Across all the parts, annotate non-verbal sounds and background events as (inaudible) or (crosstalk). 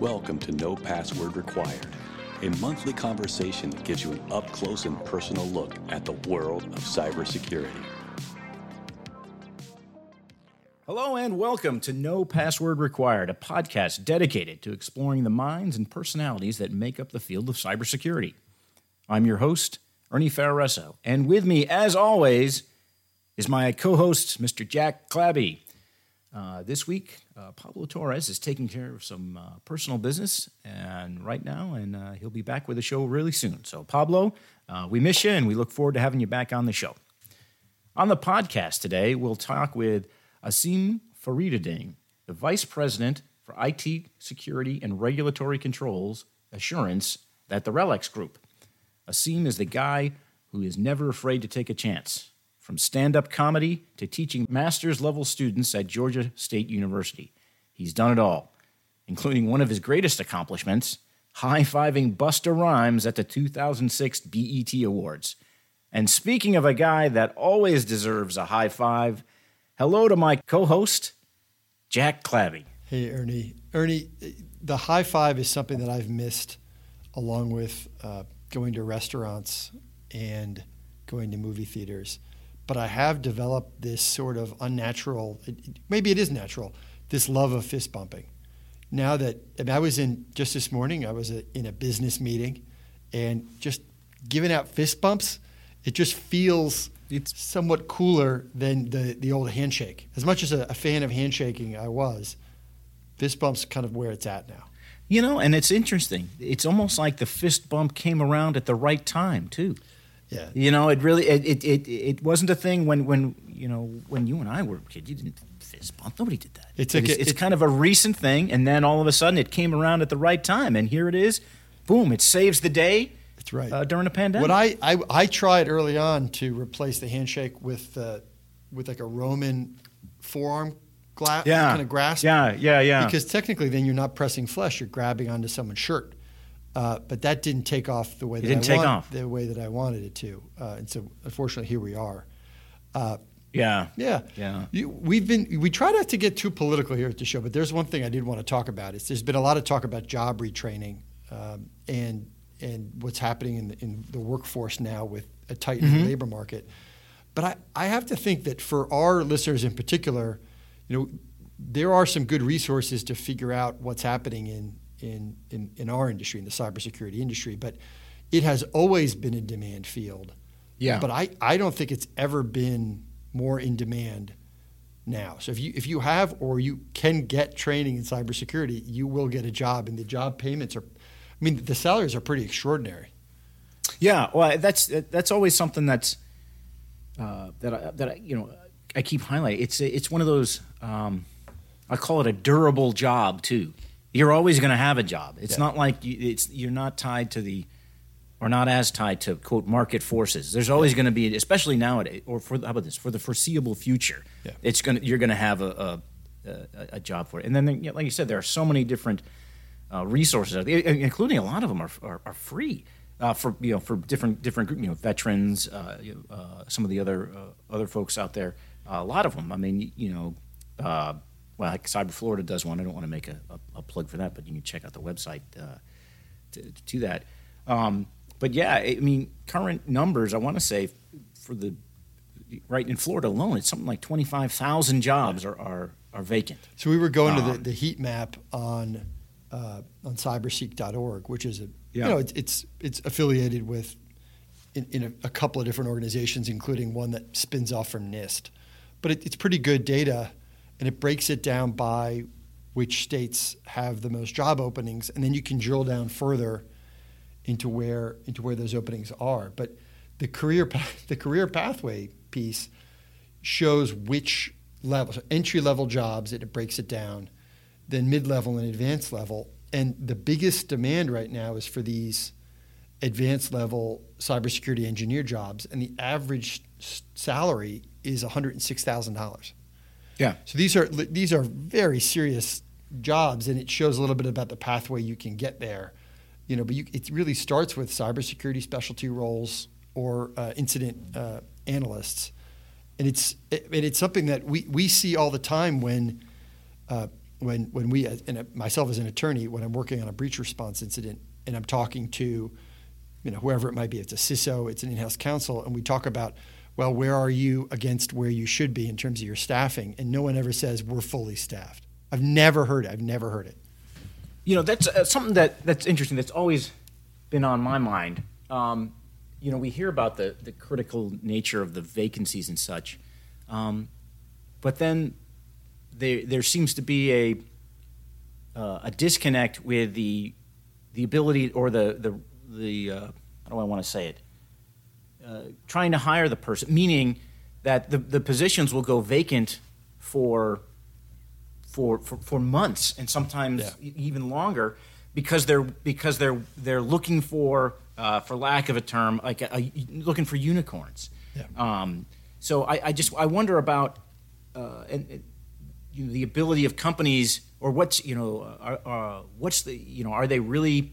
Welcome to No Password Required, a monthly conversation that gives you an up close and personal look at the world of cybersecurity. Hello and welcome to No Password Required, a podcast dedicated to exploring the minds and personalities that make up the field of cybersecurity. I'm your host, Ernie Ferraresso, and with me, as always, is my co host, Mr. Jack Clabby. Uh, this week, uh, Pablo Torres is taking care of some uh, personal business, and right now, and uh, he'll be back with the show really soon. So, Pablo, uh, we miss you, and we look forward to having you back on the show. On the podcast today, we'll talk with Asim Fariduddin, the Vice President for IT Security and Regulatory Controls Assurance at the RELX Group. Asim is the guy who is never afraid to take a chance from stand up comedy to teaching master's level students at Georgia State University. He's done it all, including one of his greatest accomplishments high fiving Busta Rhymes at the 2006 BET Awards. And speaking of a guy that always deserves a high five, hello to my co host, Jack Clabby. Hey, Ernie. Ernie, the high five is something that I've missed along with uh, going to restaurants and going to movie theaters but I have developed this sort of unnatural, maybe it is natural, this love of fist bumping. Now that I, I was in just this morning, I was a, in a business meeting, and just giving out fist bumps, it just feels it's somewhat cooler than the the old handshake. As much as a, a fan of handshaking I was, fist bumps kind of where it's at now. You know, and it's interesting. It's almost like the fist bump came around at the right time too. Yeah. You know, it really it, it, it, it wasn't a thing when when you know when you and I were kids. You didn't fist bump. Nobody did that. It's, it's, it's kind of a recent thing, and then all of a sudden it came around at the right time, and here it is. Boom! It saves the day. That's right. Uh, during a pandemic. What I, I I tried early on to replace the handshake with uh, with like a Roman forearm gla- yeah. kind of grasp. Yeah, yeah, yeah. Because technically, then you're not pressing flesh; you're grabbing onto someone's shirt. Uh, but that didn't take off the way it that didn't I take want, off. the way that I wanted it to. Uh, and so, unfortunately, here we are. Uh, yeah, yeah, yeah. You, we've been we try not to get too political here at the show, but there's one thing I did want to talk about. Is there's been a lot of talk about job retraining um, and and what's happening in the, in the workforce now with a tightening mm-hmm. labor market. But I, I have to think that for our listeners in particular, you know, there are some good resources to figure out what's happening in in, in, in our industry, in the cybersecurity industry, but it has always been a demand field. Yeah. But I, I don't think it's ever been more in demand now. So if you if you have or you can get training in cybersecurity, you will get a job, and the job payments are, I mean, the salaries are pretty extraordinary. Yeah, well, that's that's always something that's uh, that I, that I, you know I keep highlighting. It's it's one of those um, I call it a durable job too you're always going to have a job. It's yeah. not like you, it's you're not tied to the or not as tied to quote market forces. There's always yeah. going to be, especially nowadays, or for how about this for the foreseeable future. Yeah. It's going to you're going to have a, a, a, job for it. And then, like you said, there are so many different uh, resources, including a lot of them are are, are free. Uh, for you know for different different you know veterans, uh, you know, uh, some of the other uh, other folks out there, a lot of them. I mean, you know, uh, well, like Cyber Florida does one. I don't want to make a, a, a, plug for that, but you can check out the website uh, to, to, that. Um, but yeah, I mean, current numbers, I want to say for the right in Florida alone, it's something like 25,000 jobs are, are, are, vacant. So we were going um, to the, um, the, heat map on uh, on cyberseek.org, which is a yeah. you know it's, it's, it's affiliated with in, in a, a, couple of different organizations, including one that spins off from NIST. But it, it's pretty good data and it breaks it down by which states have the most job openings, and then you can drill down further into where into where those openings are. But the career (laughs) the career pathway piece shows which level so entry level jobs. It, it breaks it down, then mid level and advanced level. And the biggest demand right now is for these advanced level cybersecurity engineer jobs, and the average salary is one hundred and six thousand dollars. Yeah. So these are these are very serious jobs, and it shows a little bit about the pathway you can get there. You know, but you, it really starts with cybersecurity specialty roles or uh, incident uh, analysts, and it's it, and it's something that we we see all the time when. Uh, when when we and myself as an attorney when I'm working on a breach response incident and I'm talking to you know whoever it might be it's a CISO it's an in-house counsel and we talk about well where are you against where you should be in terms of your staffing? And no one ever says we're fully staffed. I've never heard it. I've never heard it. You know that's uh, something that that's interesting that's always been on my mind. Um, you know we hear about the the critical nature of the vacancies and such um, but then there there seems to be a uh, a disconnect with the the ability or the the the uh, how do I want to say it? Uh, trying to hire the person, meaning that the, the positions will go vacant for for for, for months and sometimes yeah. even longer because they're because they're they're looking for uh, for lack of a term like a, a, looking for unicorns. Yeah. Um, so I, I, just I wonder about uh, and, you know, the ability of companies or what's you know are, are, what's the you know are they really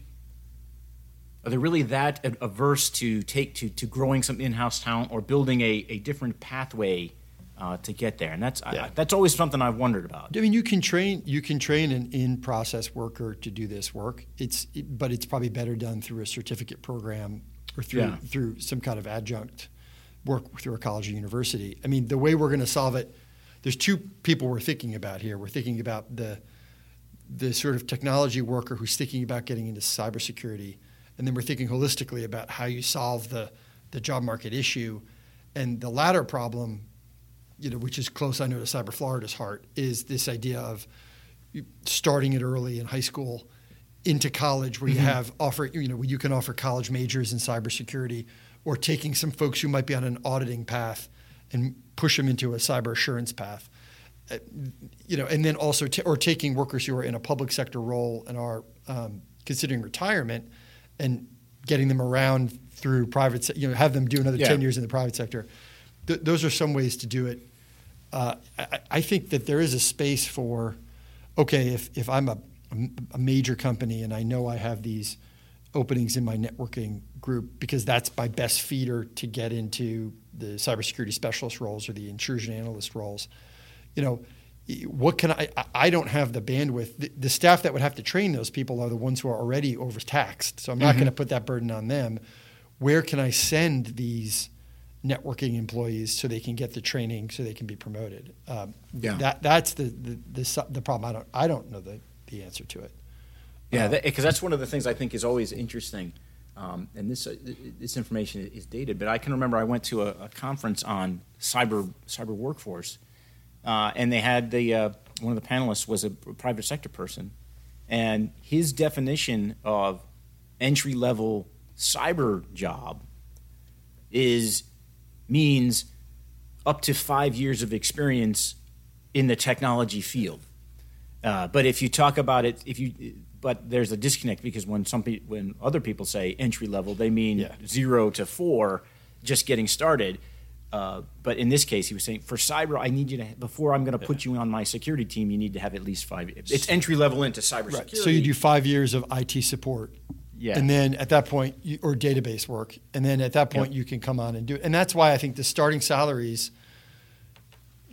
are they really that averse to take to, to growing some in-house talent or building a, a different pathway uh, to get there? And that's yeah. I, that's always something I've wondered about. I mean, you can train you can train an in-process worker to do this work. It's but it's probably better done through a certificate program or through yeah. through some kind of adjunct work through a college or university. I mean, the way we're going to solve it there's two people we're thinking about here. We're thinking about the the sort of technology worker who's thinking about getting into cybersecurity, and then we're thinking holistically about how you solve the the job market issue. And the latter problem, you know, which is close, I know, to Cyber Florida's heart, is this idea of starting it early in high school into college, where mm-hmm. you have offer, you know, you can offer college majors in cybersecurity, or taking some folks who might be on an auditing path and push them into a cyber assurance path. Uh, you know, and then also t- or taking workers who are in a public sector role and are um, considering retirement and getting them around through private, se- you know, have them do another yeah. ten years in the private sector. Th- those are some ways to do it. Uh, I, I, think that there is a space for, okay, if if I'm a, a major company and I know I have these openings in my networking group because that's my best feeder to get into the cybersecurity specialist roles or the intrusion analyst roles. You know, what can I? I don't have the bandwidth. The, the staff that would have to train those people are the ones who are already overtaxed. So I'm not mm-hmm. going to put that burden on them. Where can I send these networking employees so they can get the training so they can be promoted? Um, yeah. That that's the, the the, the problem. I don't I don't know the the answer to it. Yeah, because that, that's one of the things I think is always interesting. Um, and this uh, this information is dated, but I can remember I went to a, a conference on cyber cyber workforce, uh, and they had the uh, one of the panelists was a private sector person, and his definition of entry level cyber job is means up to five years of experience in the technology field. Uh, but if you talk about it, if you but there's a disconnect because when some pe- when other people say entry level, they mean yeah. zero to four, just getting started. Uh, but in this case, he was saying for cyber, I need you to before I'm going to put you on my security team, you need to have at least five. It's entry level into cybersecurity. Right. So you do five years of IT support. Yeah. And then at that point, you, or database work, and then at that point, yep. you can come on and do it. And that's why I think the starting salaries.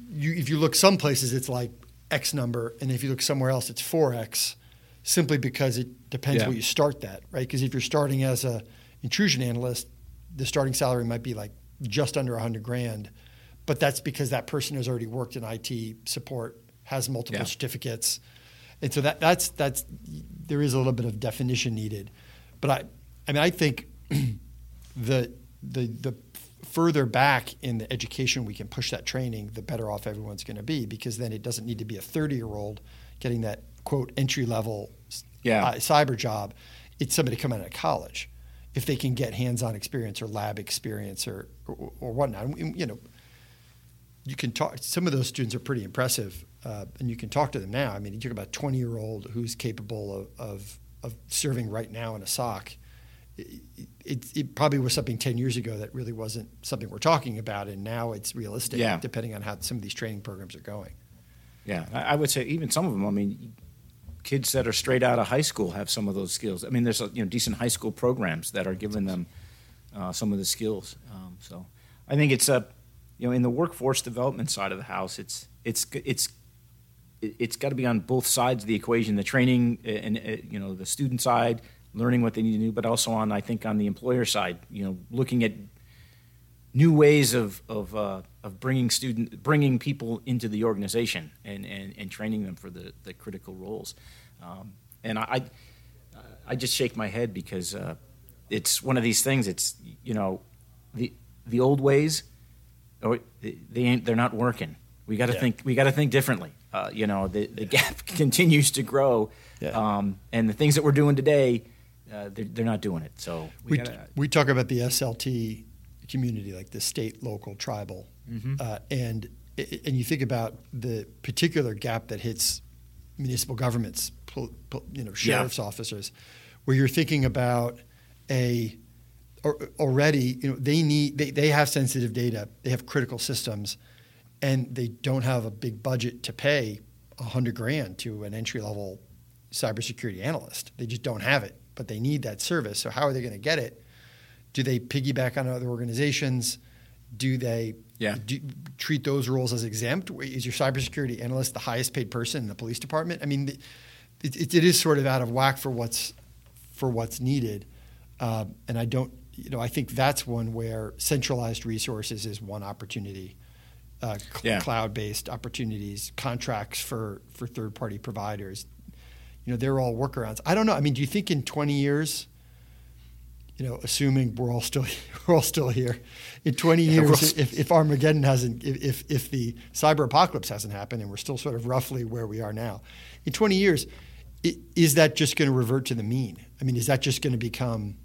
You, if you look some places, it's like X number, and if you look somewhere else, it's four X simply because it depends yeah. where you start that, right? Because if you're starting as a intrusion analyst, the starting salary might be like just under 100 grand, but that's because that person has already worked in IT support, has multiple yeah. certificates, and so that that's that's there is a little bit of definition needed. But I, I mean, I think (clears throat) the the the further back in the education we can push that training, the better off everyone's going to be because then it doesn't need to be a 30 year old getting that quote entry level yeah. uh, cyber job, it's somebody coming out of college. If they can get hands-on experience or lab experience or, or, or whatnot, you know, you can talk. Some of those students are pretty impressive, uh, and you can talk to them now. I mean, you talk about a twenty-year-old who's capable of, of, of serving right now in a SOC. It, it, it, probably was something 10 years ago that really wasn't something we're talking about, and now it's realistic, yeah. depending on how some of these training programs are going. Yeah, I would say even some of them. I mean, kids that are straight out of high school have some of those skills. I mean, there's you know decent high school programs that are giving them uh, some of the skills. Um, so I think it's a you know in the workforce development side of the house, it's it's it's it's got to be on both sides of the equation: the training and, and you know the student side, learning what they need to do, but also on I think on the employer side, you know, looking at new ways of of, uh, of bringing student bringing people into the organization and, and, and training them for the, the critical roles. Um, and I, I just shake my head because uh, it's one of these things. It's you know the the old ways, or they ain't they're not working. We got to yeah. think. We got to think differently. Uh, you know, the the gap (laughs) continues to grow, yeah. um, and the things that we're doing today, uh, they're, they're, not doing it. So we we, gotta, we talk about the SLT community, like the state, local, tribal, mm-hmm. uh, and and you think about the particular gap that hits municipal governments, you know, sheriff's yeah. officers, where you're thinking about a already, you know, they need they, they have sensitive data, they have critical systems, and they don't have a big budget to pay a hundred grand to an entry level cybersecurity analyst. They just don't have it, but they need that service. So how are they going to get it? Do they piggyback on other organizations? Do they yeah. do, treat those roles as exempt? Is your cybersecurity analyst the highest paid person in the police department? I mean, it, it, it is sort of out of whack for what's for what's needed, uh, and I don't. You know, I think that's one where centralized resources is one opportunity. Uh, cl- yeah. Cloud-based opportunities, contracts for for third-party providers. You know, they're all workarounds. I don't know. I mean, do you think in 20 years? You know, assuming we're all still (laughs) we're all still here in 20 years, if, if Armageddon hasn't, if if the cyber apocalypse hasn't happened, and we're still sort of roughly where we are now, in 20 years, it, is that just going to revert to the mean? I mean, is that just going to become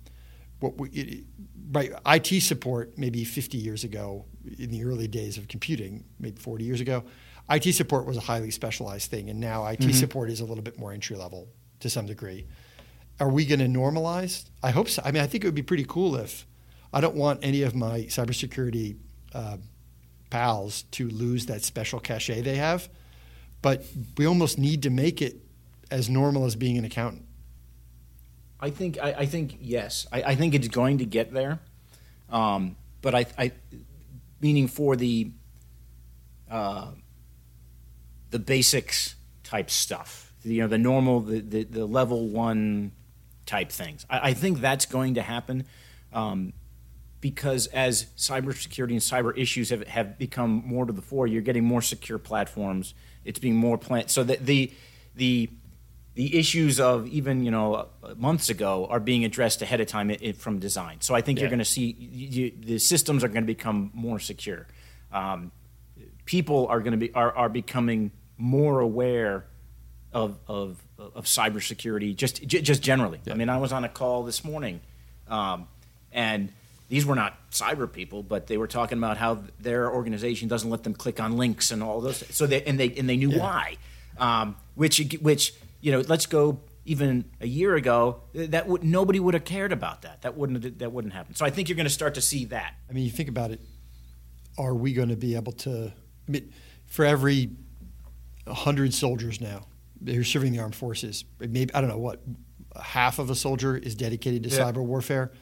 what we, it, right? IT support maybe 50 years ago, in the early days of computing, maybe 40 years ago, IT support was a highly specialized thing, and now IT mm-hmm. support is a little bit more entry level to some degree are we going to normalize? I hope so. I mean, I think it would be pretty cool if I don't want any of my cybersecurity uh, pals to lose that special cachet they have, but we almost need to make it as normal as being an accountant. I think I, I think yes. I, I, think it's going to get there, um, but I, I, meaning for the uh, the basics type stuff, you know, the normal, the, the, the level one type things. I, I think that's going to happen um, because as cybersecurity and cyber issues have, have become more to the fore, you're getting more secure platforms. It's being more planned. So that the the the issues of even you know months ago are being addressed ahead of time from design. So I think yeah. you're going to see you, the systems are going to become more secure. Um, people are going to be are, are becoming more aware of of of cybersecurity, just just generally. Yeah. I mean, I was on a call this morning, um, and these were not cyber people, but they were talking about how their organization doesn't let them click on links and all those. So they and they and they knew yeah. why, um, which which you know, let's go even a year ago, that would nobody would have cared about that. That wouldn't that wouldn't happen. So I think you're going to start to see that. I mean, you think about it. Are we going to be able to? I mean, for every hundred soldiers now, who's serving the armed forces, maybe I don't know what half of a soldier is dedicated to yeah. cyber warfare.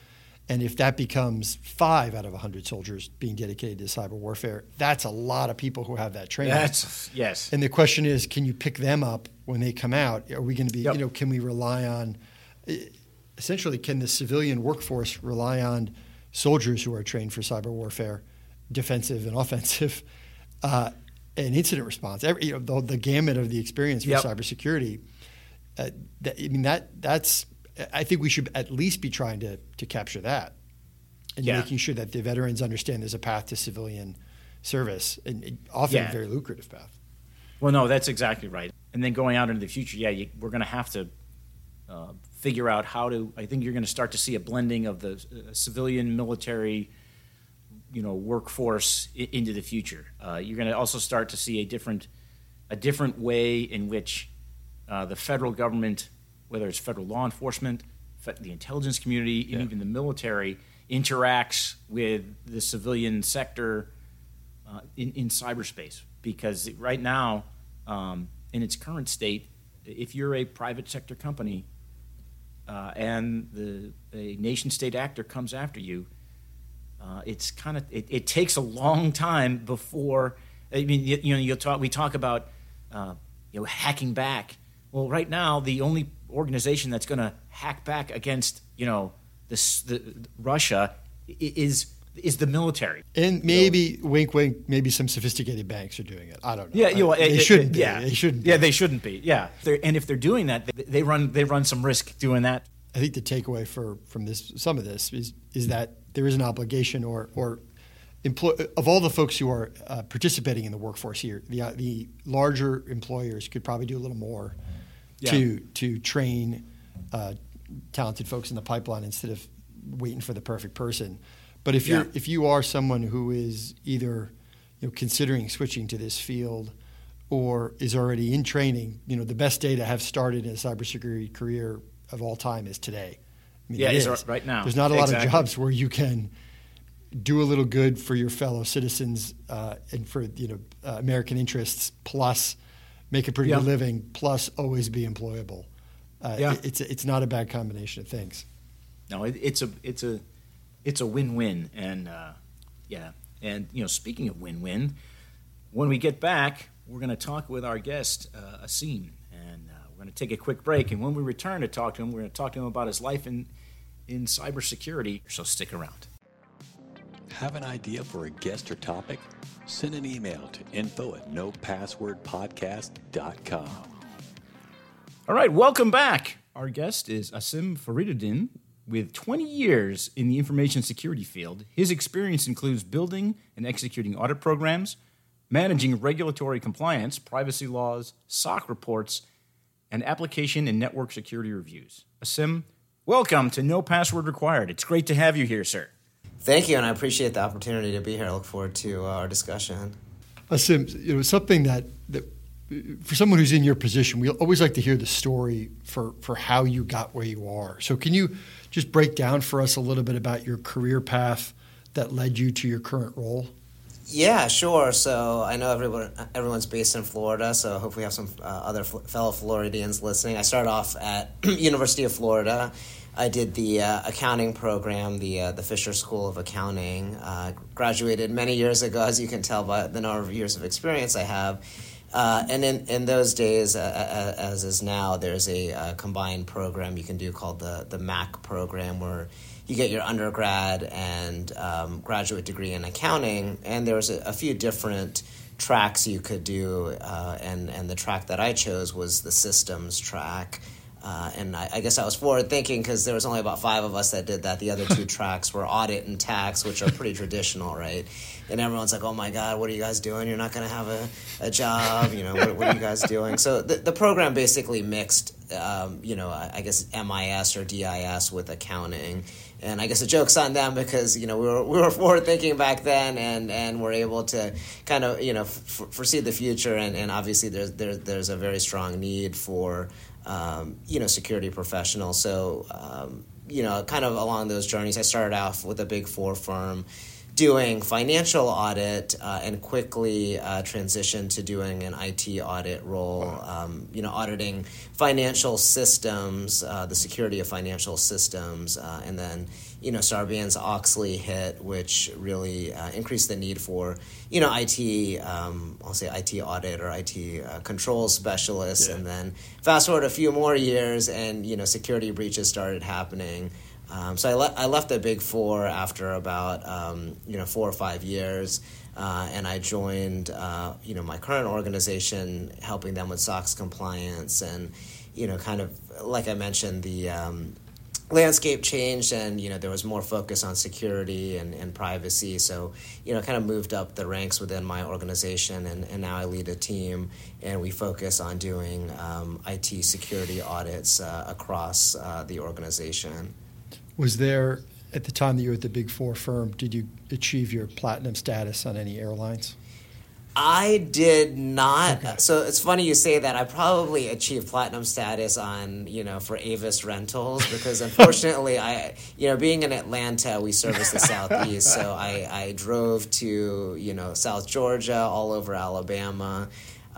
And if that becomes five out of 100 soldiers being dedicated to cyber warfare, that's a lot of people who have that training. That's, yes. And the question is, can you pick them up when they come out? Are we going to be, yep. you know, can we rely on, essentially, can the civilian workforce rely on soldiers who are trained for cyber warfare, defensive and offensive? (laughs) Uh, and incident response, every, you know, the, the gamut of the experience for yep. cybersecurity. Uh, that, I mean, that that's. I think we should at least be trying to to capture that, and yeah. making sure that the veterans understand there's a path to civilian service, and often yeah. a very lucrative path. Well, no, that's exactly right. And then going out into the future, yeah, you, we're going to have to uh, figure out how to. I think you're going to start to see a blending of the uh, civilian military you know workforce I- into the future. Uh, you're going to also start to see a different a different way in which uh, the federal government, whether it's federal law enforcement, the intelligence community, yeah. and even the military, interacts with the civilian sector uh, in, in cyberspace. Because right now, um, in its current state, if you're a private sector company uh, and the a nation state actor comes after you, uh, it's kind of it, it, takes a long time before. I mean, you, you know, you'll talk. We talk about uh, you know, hacking back. Well, right now, the only organization that's going to hack back against, you know, this, the, Russia is is the military. And maybe wink, wink. Maybe some sophisticated banks are doing it. I don't know. Yeah, you know, they it, shouldn't. It, yeah, they shouldn't. Yeah, they shouldn't be. Yeah, they're, and if they're doing that, they, they run they run some risk doing that. I think the takeaway for from this some of this is is that there is an obligation or or employ, of all the folks who are uh, participating in the workforce here, the uh, the larger employers could probably do a little more yeah. to to train uh, talented folks in the pipeline instead of waiting for the perfect person. But if you're if you are someone who is either you know considering switching to this field or is already in training, you know the best day to have started a cybersecurity career of all time is today. I mean, yeah, it's right now. There's not a lot of jobs where you can do a little good for your fellow citizens uh, and for you know uh, American interests, plus make a pretty yeah. good living, plus always be employable. Uh, yeah. It, it's it's not a bad combination of things. No, it, it's a it's a it's a win-win, and uh, yeah, and you know, speaking of win-win, when we get back, we're going to talk with our guest uh, Asim, we're going to take a quick break. And when we return to talk to him, we're going to talk to him about his life in in cybersecurity. So stick around. Have an idea for a guest or topic? Send an email to info at nopasswordpodcast.com. All right, welcome back. Our guest is Asim Fariduddin. With 20 years in the information security field, his experience includes building and executing audit programs, managing regulatory compliance, privacy laws, SOC reports, and application and network security reviews. Asim, welcome to No Password Required. It's great to have you here, sir. Thank you, and I appreciate the opportunity to be here. I look forward to uh, our discussion. Asim, you know, something that, that for someone who's in your position, we always like to hear the story for, for how you got where you are. So, can you just break down for us a little bit about your career path that led you to your current role? Yeah, sure. So I know everyone everyone's based in Florida, so hopefully we have some uh, other f- fellow Floridians listening. I started off at (clears throat) University of Florida. I did the uh, accounting program, the uh, the Fisher School of Accounting. Uh, graduated many years ago, as you can tell by the number of years of experience I have. Uh, and in, in those days, as is now, there's a uh, combined program you can do called the, the MAC program, where you get your undergrad and um, graduate degree in accounting. And there was a, a few different tracks you could do, uh, and, and the track that I chose was the systems track. Uh, and I, I, guess I was forward thinking because there was only about five of us that did that. The other two (laughs) tracks were audit and tax, which are pretty traditional, right? And everyone's like, "Oh my God, what are you guys doing? You're not going to have a, a job. You know, what, what, are you guys doing?" So the, the program basically mixed, um, you know, I, I guess MIS or DIS with accounting. And I guess the joke's on them because you know we were (laughs) we were forward thinking back then, and and we're able to kind of you know f- foresee the future, and, and obviously there's there, there's a very strong need for um, you know, security professionals. So, um, you know, kind of along those journeys, I started off with a big four firm doing financial audit uh, and quickly uh, transitioned to doing an IT audit role, wow. um, you know, auditing financial systems, uh, the security of financial systems, uh, and then you know, Sarbanes Oxley hit, which really uh, increased the need for, you know, IT, um, I'll say IT audit or IT uh, control specialists. Yeah. And then fast forward a few more years and, you know, security breaches started happening. Um, so I, le- I left the Big Four after about, um, you know, four or five years. Uh, and I joined, uh, you know, my current organization, helping them with SOX compliance and, you know, kind of like I mentioned, the um, landscape changed and you know there was more focus on security and, and privacy so you know kind of moved up the ranks within my organization and, and now i lead a team and we focus on doing um, it security audits uh, across uh, the organization was there at the time that you were at the big four firm did you achieve your platinum status on any airlines I did not. Okay. So it's funny you say that. I probably achieved platinum status on, you know, for Avis Rentals because (laughs) unfortunately, I, you know, being in Atlanta, we service the Southeast. So I, I drove to, you know, South Georgia, all over Alabama.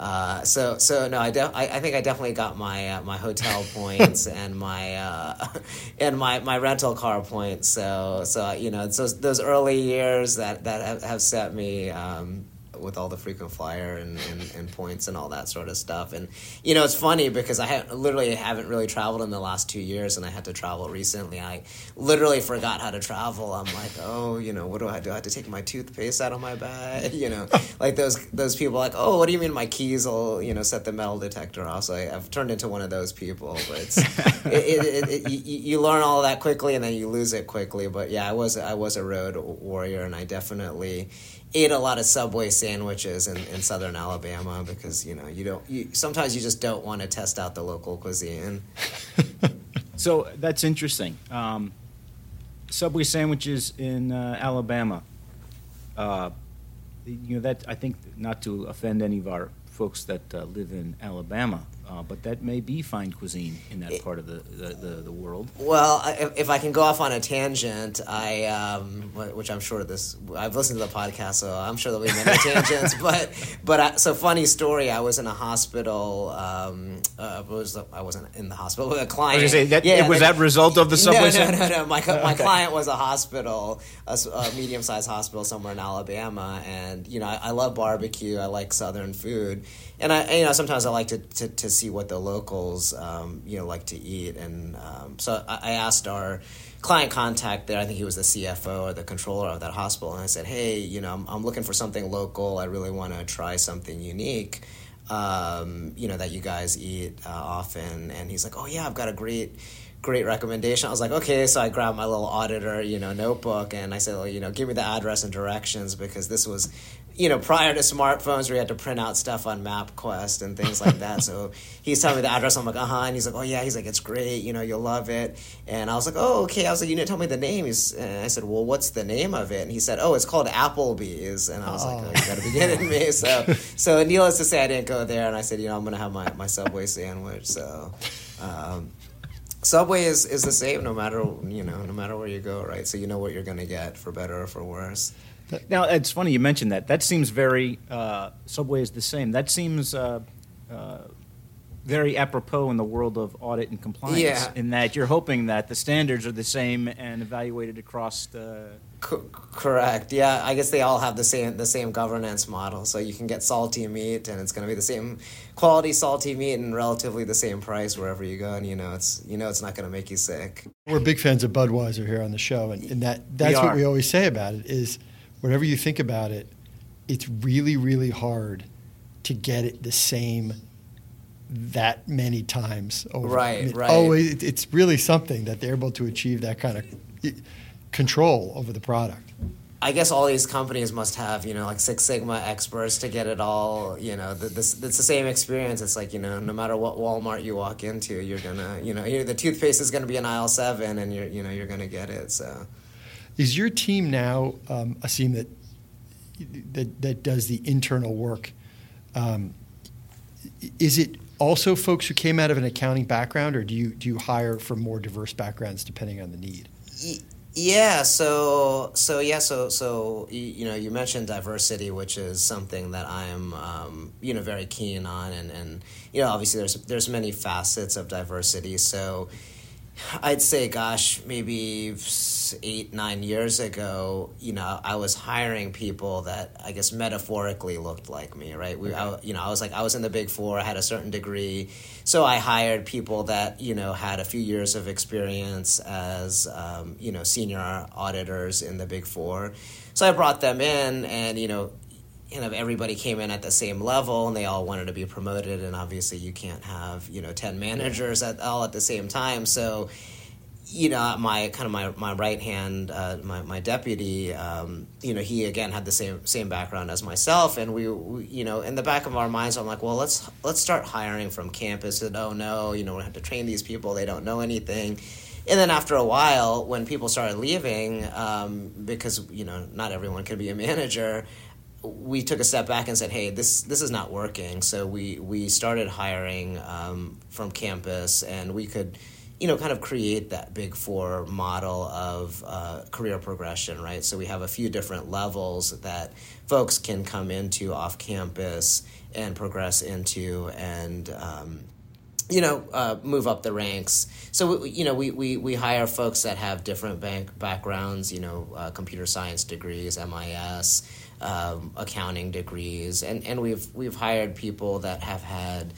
Uh, so so no, I, de- I, I think I definitely got my uh, my hotel (laughs) points and my uh, (laughs) and my, my rental car points. So so you know those those early years that that have, have set me um, with all the frequent flyer and, and, and, points and all that sort of stuff. And you know, it's funny because I ha- literally haven't really traveled in the last two years, and I had to travel recently. I literally forgot how to travel. I'm like, oh, you know, what do I do? I have to take my toothpaste out of my bag. (laughs) You know, like those those people like, oh, what do you mean my keys will you know set the metal detector off? So I, have turned into one of those people. But it's, (laughs) it, it, it, you, you learn all that quickly, and then you lose it quickly. But yeah, I was I was a road warrior, and I definitely ate a lot of Subway sandwiches in, in Southern Alabama because you know you don't you, sometimes you just don't want to test out the local cuisine. (laughs) so that's interesting. Um, Subway sandwiches in uh, Alabama. Uh, you know that I think not to offend any of our folks that uh, live in Alabama, uh, but that may be fine cuisine in that part of the, the, the, the world. Well, if, if, I can go off on a tangent, I um, which I'm sure this I've listened to the podcast, so I'm sure there'll be many (laughs) tangents. But but I, so funny story. I was in a hospital. Um, uh, was I wasn't in the hospital with a client. Was, say, that, yeah, was the, that result of the subway? No, no, no, no. My my okay. client was a hospital, a, a medium sized hospital somewhere in Alabama, and you know I, I love barbecue. I like Southern food and I, you know, sometimes I like to, to, to see what the locals, um, you know, like to eat. And um, so I, I, asked our client contact there, I think he was the CFO or the controller of that hospital, and I said, hey, you know, I'm, I'm looking for something local. I really want to try something unique, um, you know, that you guys eat uh, often. And he's like, oh, yeah, I've got a great great recommendation. I was like, okay, so I grabbed my little auditor, you know, notebook, and I said, well, you know, give me the address and directions because this was you know, prior to smartphones where you had to print out stuff on MapQuest and things like that. so (laughs) he's telling me the address. I'm like, uh huh. And he's like, oh yeah. He's like, it's great. You know, you'll love it. And I was like, oh okay. I was like, you didn't tell me the name. He's, and I said, well, what's the name of it? And he said, oh, it's called Applebee's. And I was oh. like, oh, you gotta be kidding me. So, (laughs) so needless to say, I didn't go there. And I said, you know, I'm gonna have my, my Subway sandwich. So. Um, Subway is, is the same no matter you know no matter where you go, right? So you know what you're gonna get for better or for worse. Now it's funny you mentioned that. That seems very uh, Subway is the same. That seems uh, uh, very apropos in the world of audit and compliance. Yeah. In that you're hoping that the standards are the same and evaluated across the. Co- correct. Yeah, I guess they all have the same the same governance model. So you can get salty meat, and it's going to be the same quality salty meat and relatively the same price wherever you go. And you know it's you know it's not going to make you sick. We're big fans of Budweiser here on the show, and, and that that's we what we always say about it is whatever you think about it, it's really, really hard to get it the same that many times over. Right, right. Oh, it's really something that they're able to achieve that kind of control over the product. I guess all these companies must have, you know, like Six Sigma experts to get it all, you know, this, it's the same experience. It's like, you know, no matter what Walmart you walk into, you're going to, you know, the toothpaste is going to be in aisle seven and you're, you know, you're going to get it. So is your team now um, a team that, that that does the internal work? Um, is it also folks who came out of an accounting background, or do you do you hire from more diverse backgrounds depending on the need? Yeah, so so yeah, so so you know you mentioned diversity, which is something that I'm um, you know very keen on, and and you know obviously there's there's many facets of diversity. So I'd say, gosh, maybe eight, nine years ago, you know, I was hiring people that I guess metaphorically looked like me, right? We, I, you know, I was like, I was in the big four, I had a certain degree. So I hired people that, you know, had a few years of experience as, um, you know, senior auditors in the big four. So I brought them in and, you know, you know everybody came in at the same level and they all wanted to be promoted and obviously you can't have you know 10 managers at all at the same time. So you know my kind of my, my right hand uh, my, my deputy um, you know he again had the same same background as myself and we, we, you know in the back of our minds i'm like well let's let's start hiring from campus and oh no you know we have to train these people they don't know anything. And then after a while when people started leaving um, because you know not everyone can be a (laughs) manager we took a step back and said, "Hey, this this is not working." So we we started hiring um, from campus, and we could, you know, kind of create that big four model of uh, career progression, right? So we have a few different levels that folks can come into off campus and progress into, and um, you know, uh, move up the ranks. So, you know, we, we, we hire folks that have different bank backgrounds, you know, uh, computer science degrees, MIS, um, accounting degrees, and and we've we've hired people that have had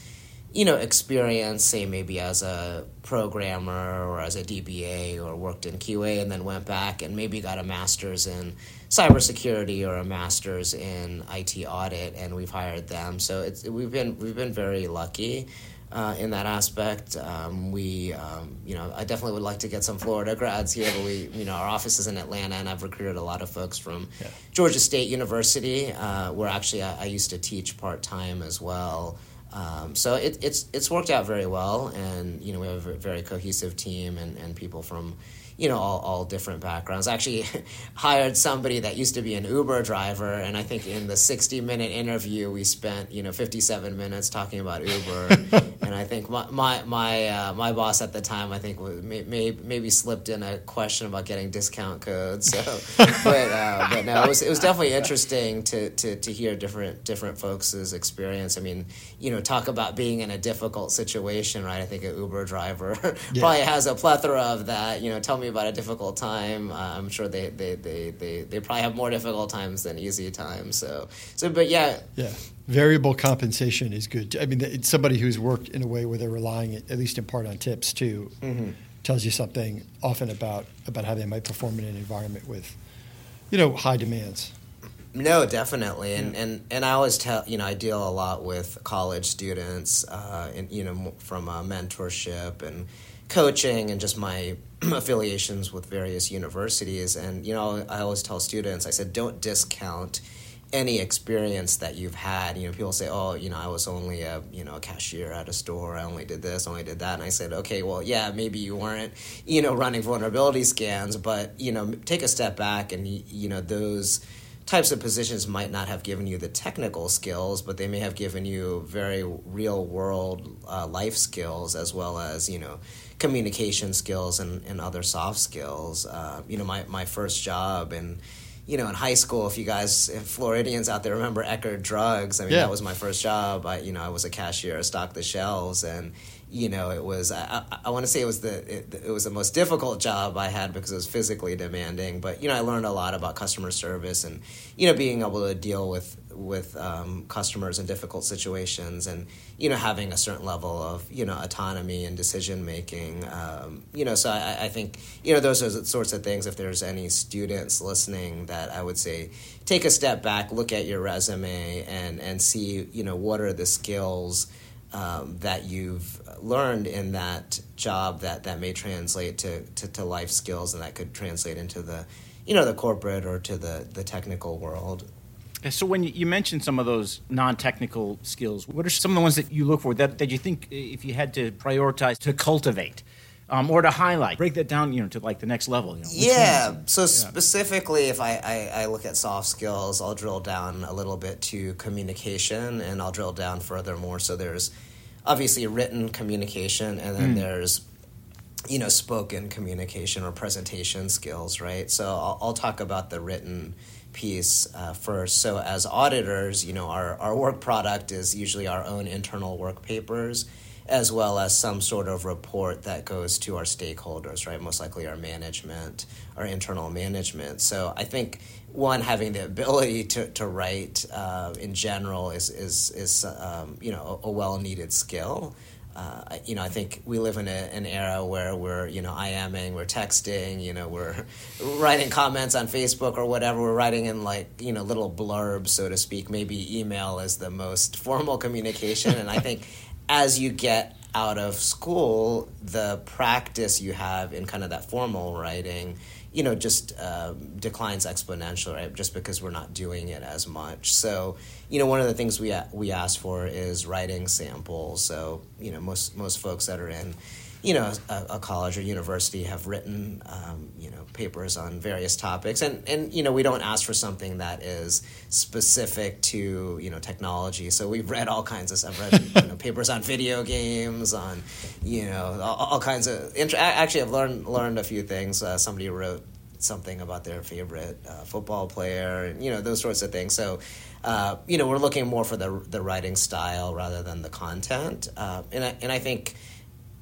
you know, experience, say maybe as a programmer or as a DBA or worked in QA and then went back and maybe got a master's in cybersecurity or a master's in IT audit, and we've hired them. So it's we've been we've been very lucky. Uh, in that aspect, um, we, um, you know, I definitely would like to get some Florida grads here, but we, you know, our office is in Atlanta, and I've recruited a lot of folks from yeah. Georgia State University, uh, where actually I, I used to teach part time as well. Um, so it, it's it's worked out very well, and you know we have a very cohesive team and, and people from you know all, all different backgrounds. I actually (laughs) hired somebody that used to be an Uber driver, and I think in the sixty minute interview we spent you know fifty seven minutes talking about Uber, (laughs) and I think my my my, uh, my boss at the time I think may, may, maybe slipped in a question about getting discount codes. So, (laughs) but uh, but no, it was it was definitely interesting to, to to hear different different folks' experience. I mean, you know, talk about being in a difficult situation, right? I think an Uber driver yeah. probably has a plethora of that. You know, tell me about a difficult time. Uh, I'm sure they, they, they, they, they probably have more difficult times than easy times. So so, but yeah, yeah. Variable compensation is good. I mean, it's somebody who's worked in a way where they're relying, at least in part, on tips too. Mm-hmm. Tells you something often about about how they might perform in an environment with, you know, high demands. No, definitely, and, yeah. and and I always tell you know I deal a lot with college students, uh, and you know from uh, mentorship and coaching and just my (clears throat) affiliations with various universities, and you know I always tell students I said don't discount any experience that you've had. You know, people say, "Oh, you know, I was only a you know a cashier at a store. I only did this, only did that." And I said, "Okay, well, yeah, maybe you weren't, you know, running vulnerability scans, but you know, take a step back and you know those." types of positions might not have given you the technical skills, but they may have given you very real world uh, life skills as well as you know communication skills and, and other soft skills. Uh, you know, my, my first job in you know in high school, if you guys if Floridians out there remember Eckerd Drugs, I mean yeah. that was my first job. I you know I was a cashier, I stocked the shelves, and you know, it was I, I, I want to say it was the it, it, was the most difficult job I had because it was physically demanding. But you know, I learned a lot about customer service and you know being able to deal with with um, customers in difficult situations and you know having a certain level of you know autonomy and decision making. Um, you know, so I, I think you know those are the sorts of things. If there's any students listening, that I would say take a step back, look at your resume, and and see you know what are the skills um, that you've learned in that job that, that may translate to, to, to, life skills and that could translate into the you know the corporate or to the, the technical world so when you mentioned some of those non-technical skills what are some of the ones that you look for that, that you think if you had to prioritize to cultivate um, or to highlight break that down you know to like the next level you know, yeah so yeah. specifically if I, I, I, look at soft skills i'll drill down a little bit to communication and i'll drill down further more so there's obviously written communication and then mm. there's you know spoken communication or presentation skills right so i'll, I'll talk about the written piece uh, first so as auditors you know our, our work product is usually our own internal work papers as well as some sort of report that goes to our stakeholders, right? Most likely our management, our internal management. So I think one having the ability to, to write uh, in general is is is um, you know a, a well needed skill. Uh, you know, I think we live in a, an era where we're, you know, IMing, we're texting, you know, we're (laughs) writing comments on Facebook or whatever. We're writing in like, you know, little blurbs, so to speak. Maybe email is the most (laughs) formal communication. And I think (laughs) as you get out of school, the practice you have in kind of that formal writing, you know, just uh, declines exponentially, right? Just because we're not doing it as much. So, you know, one of the things we we ask for is writing samples. So, you know, most most folks that are in you know, a, a, college or university have written, um, you know, papers on various topics, and and you know, we don't ask for something that is specific to you know technology. So we've read all kinds of stuff. I've read you know, papers on video games, on you know, all, all kinds of. Int- actually, I've learned learned a few things. Uh, somebody wrote something about their favorite uh, football player, and you know, those sorts of things. So. Uh, you know, we're looking more for the the writing style rather than the content, uh, and I, and I think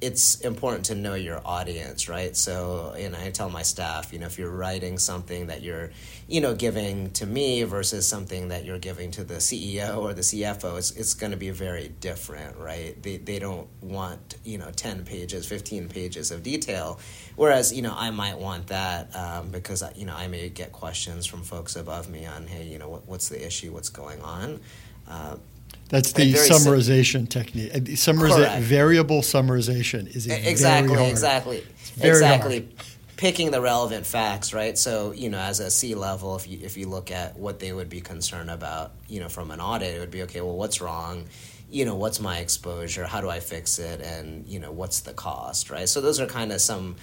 it's important to know your audience, right? So, and I tell my staff, you know, if you're writing something that you're, you know, giving to me versus something that you're giving to the CEO or the CFO, it's, it's going to be very different, right? They, they don't want, you know, 10 pages, 15 pages of detail. Whereas, you know, I might want that um, because, you know, I may get questions from folks above me on, hey, you know, what, what's the issue, what's going on? Uh, that's the summarization sim- technique. Uh, summariza- variable summarization is exactly exactly exactly hard. picking the relevant facts, right? So you know, as a C level, if you if you look at what they would be concerned about, you know, from an audit, it would be okay. Well, what's wrong? You know, what's my exposure? How do I fix it? And you know, what's the cost? Right. So those are kind of some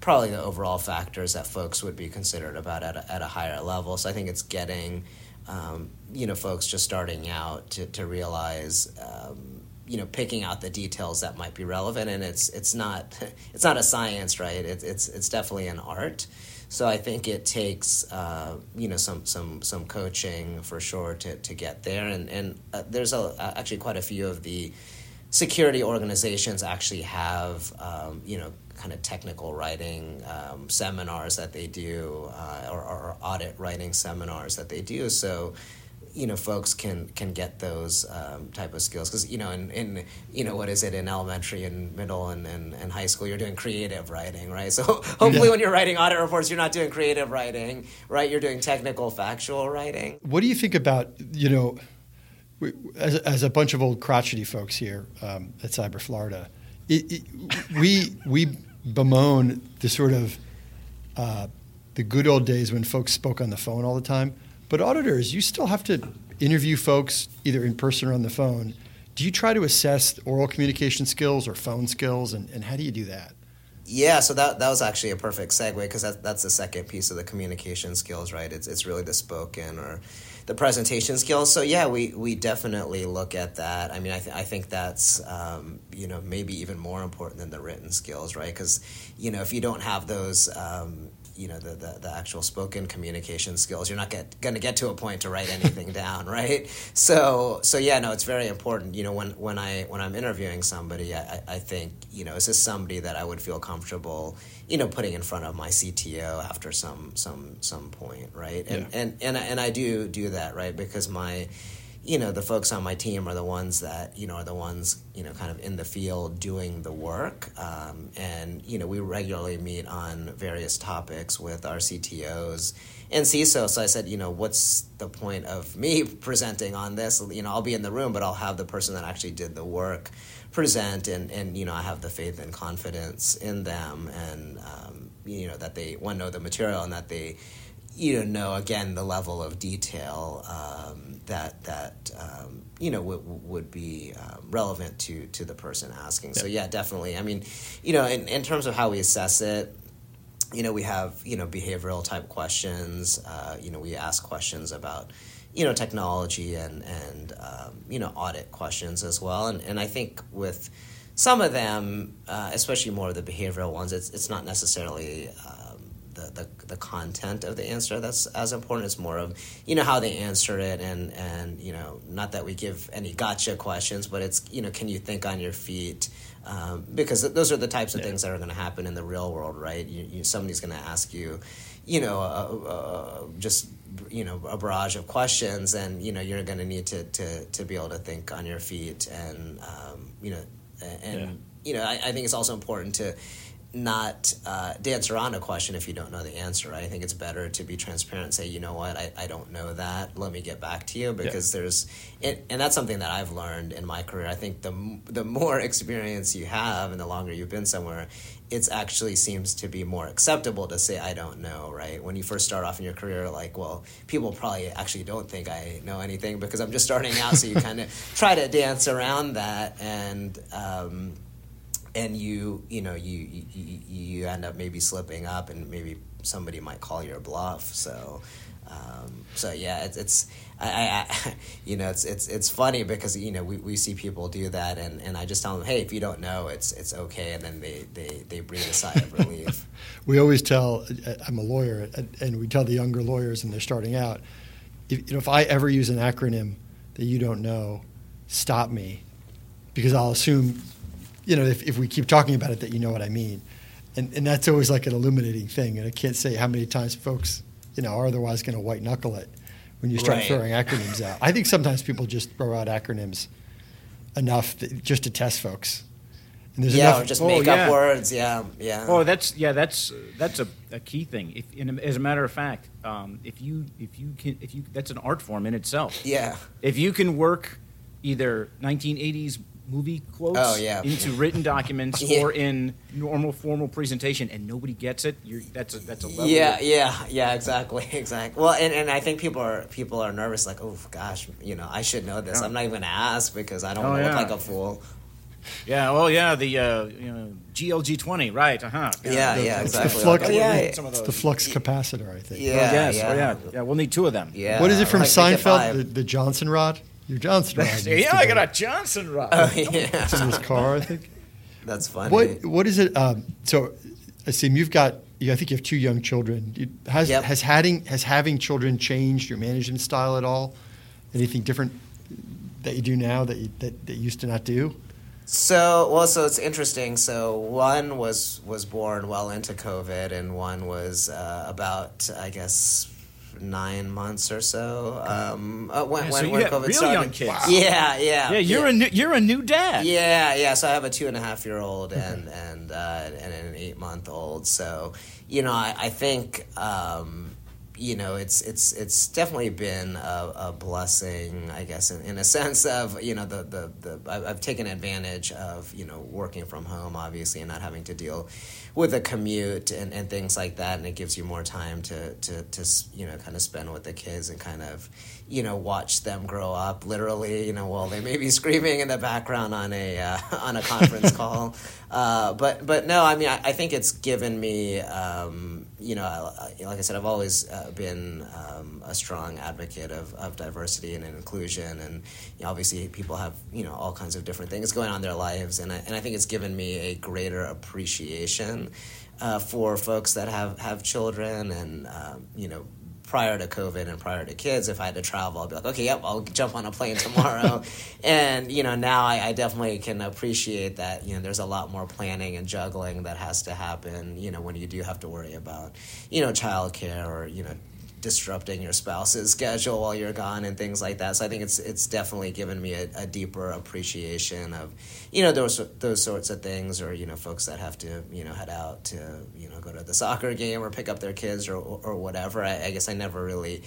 probably the overall factors that folks would be considered about at a, at a higher level. So I think it's getting um, you know folks just starting out to, to realize um, you know picking out the details that might be relevant. And it's it's not (laughs) it's not a science right? It, it's it's definitely an art. So I think it takes uh, you know some some some coaching for sure to, to get there. And and uh, there's a, actually quite a few of the security organizations actually have um, you know kind of technical writing um, seminars that they do uh, or, or, audit writing seminars that they do. So you know folks can can get those um, type of skills. Because you know in, in you know what is it? In elementary and middle and, and, and high school you're doing creative writing right? So (laughs) hopefully yeah. when you're writing audit reports you're not doing creative writing right? You're doing technical factual writing. What do you think about you know as, as a bunch of old crotchety folks here um, at cyber florida it, it, we we bemoan the sort of uh, the good old days when folks spoke on the phone all the time. But auditors, you still have to interview folks either in person or on the phone. Do you try to assess oral communication skills or phone skills, and, and how do you do that? Yeah, so that that was actually a perfect segue because that, that's the second piece of the communication skills, right? It's it's really the spoken or the presentation skills. So yeah, we we definitely look at that. I mean, I, th- I think that's um, you know maybe even more important than the written skills, right? Because you know if you don't have those. Um, you know the, the, the, actual spoken communication skills you're not going to get to a point to write anything (laughs) down right so so yeah no it's very important you know when when i when i'm interviewing somebody i i think you know is this somebody that i would feel comfortable you know putting in front of my CTO after some some some point, right? And yeah. and and and I do do that, right? Because my you know the folks on my team are the ones that you know are the ones you know kind of in the field doing the work um, and you know we regularly meet on various topics with our ctos and CISO. So I said, you know, what's the point of me (laughs) presenting on this? You know, I'll be in the room, but I'll have the person that actually did the work present, and and you know I have the faith and confidence in them, and um, you know that they one know the material and that they you know know again the level of detail um, that that um, you know w- would be um, relevant to to the person asking. Yeah. So yeah, definitely. I mean, you know, in, in terms of how we assess it, you know, we have you know behavioral type questions. Uh, you know, we ask questions about you know technology and and um, you know audit questions as well. And and I think with some of them, uh, especially more of the behavioral ones, it's it's not necessarily. The, the, the content of the answer that's as important. It's more of you know how they answer it, and and you know not that we give any gotcha questions, but it's you know can you think on your feet, um, because those are the types of yeah. things that are going to happen in the real world, right? You, you, somebody's going to ask you, you know, uh, uh, just you know a barrage of questions, and you know you're going to need to to to be able to think on your feet, and um, you know, and yeah. you know I, I think it's also important to not uh, dance around a question if you don't know the answer. Right? I think it's better to be transparent and say, you know what, I, I don't know that. Let me get back to you because yeah. there's, it, and that's something that I've learned in my career. I think the the more experience you have and the longer you've been somewhere, it actually seems to be more acceptable to say I don't know. Right? When you first start off in your career, like, well, people probably actually don't think I know anything because I'm just starting out. so you (laughs) kind of try to dance around that and. Um, and you you know you, you you end up maybe slipping up and maybe somebody might call your bluff. So um, so yeah it's, it's I, I, (laughs) you know it's it's it's funny because you know we, we see people do that and, and I just tell them hey if you don't know it's it's okay. And then they they, they breathe a sigh of relief. (laughs) We always tell uh, uh, I'm a lawyer uh, and we tell the younger lawyers and they're starting out if, you know, if I ever use an acronym that you don't know stop me because I'll assume you know, if, if we keep talking about it, that you know what I mean. And, and that's always like an illuminating thing. And I can't say how many times folks, you know, are otherwise going to white knuckle it when you start Right. throwing acronyms out. I think sometimes people just throw out acronyms enough that, just to test folks. And there's yeah, enough. or just Oh, make yeah. up words. Yeah, yeah. Oh, that's yeah, that's that's a, a key thing. If, in, as a matter of fact, um, if you if you can if you that's an art form in itself. yeah. If you can work either 1980s movie quotes Oh, yeah. into written documents (laughs) Yeah. or in normal formal presentation, and nobody gets it, you're, that's a that's a level. Yeah, yeah, yeah, exactly, (laughs) exactly. Well, and, and I think people are people are nervous, like, oh gosh, you know, I should know this. Yeah. I'm not even gonna ask because I don't Oh, want to yeah. look like a fool. Yeah. Well, yeah. The uh, you know, GLG twenty, right? Uh huh. Yeah, yeah, it's the exactly. flux- Like, oh, yeah, it's the flux capacitor, I think. Yeah, yes. yeah. Oh, yeah. Yeah. We'll need two of them. Yeah. What is it from like, Seinfeld? The, the Johnson rod? Your Johnson rod. (laughs) used yeah, I got a Johnson rod. Oh, yeah, It's in his car, I think. that's funny. What What is it? Um, so, Asim, you've got. You, I think you have two young children. You, has Yep. has having has having children changed your management style at all? Anything different that you do now that you, that, that you used to not do? So well, so it's interesting. So one was was born well into COVID, and one was uh, about I guess nine months or so. Um, uh, when Yeah, so when, you when COVID started. young kids. Wow. Yeah, yeah, yeah, you're a new, you're a new dad. Yeah, yeah. So I have a two and a half year old and and uh, and an eight month old. So you know, I, I think um, you know it's it's it's definitely been a, a blessing, I guess, in, in a (laughs) sense of you know the the, the I've, I've taken advantage of you know working from home, obviously, and not having to deal with a commute and, and things like that, and it gives you more time to to to you know kind of spend with the kids and kind of you know watch them grow up. Literally you know while they may be (laughs) screaming in the background on a uh, on a conference (laughs) call. Uh, but but no I mean I, I think it's given me um, you know I, like I said I've always uh, been um, a strong advocate of, of diversity and inclusion. And you know, obviously people have you know all kinds of different things going on in their lives. And I, and I think it's given me a greater appreciation uh, for folks that have have children and um, you know prior to COVID and prior to kids, if I had to travel, I'd be like, okay, yep, I'll jump on a plane tomorrow. (laughs) and, you know, now I, I definitely can appreciate that, you know, there's a lot more planning and juggling that has to happen, you know, when you do have to worry about, you know, childcare or, you know, disrupting your spouse's schedule while you're gone and things like that. So I think it's it's definitely given me a, a deeper appreciation of, you know, those those sorts of things, or you know, folks that have to you know head out to you know go to the soccer game or pick up their kids or or whatever. I, I guess I never really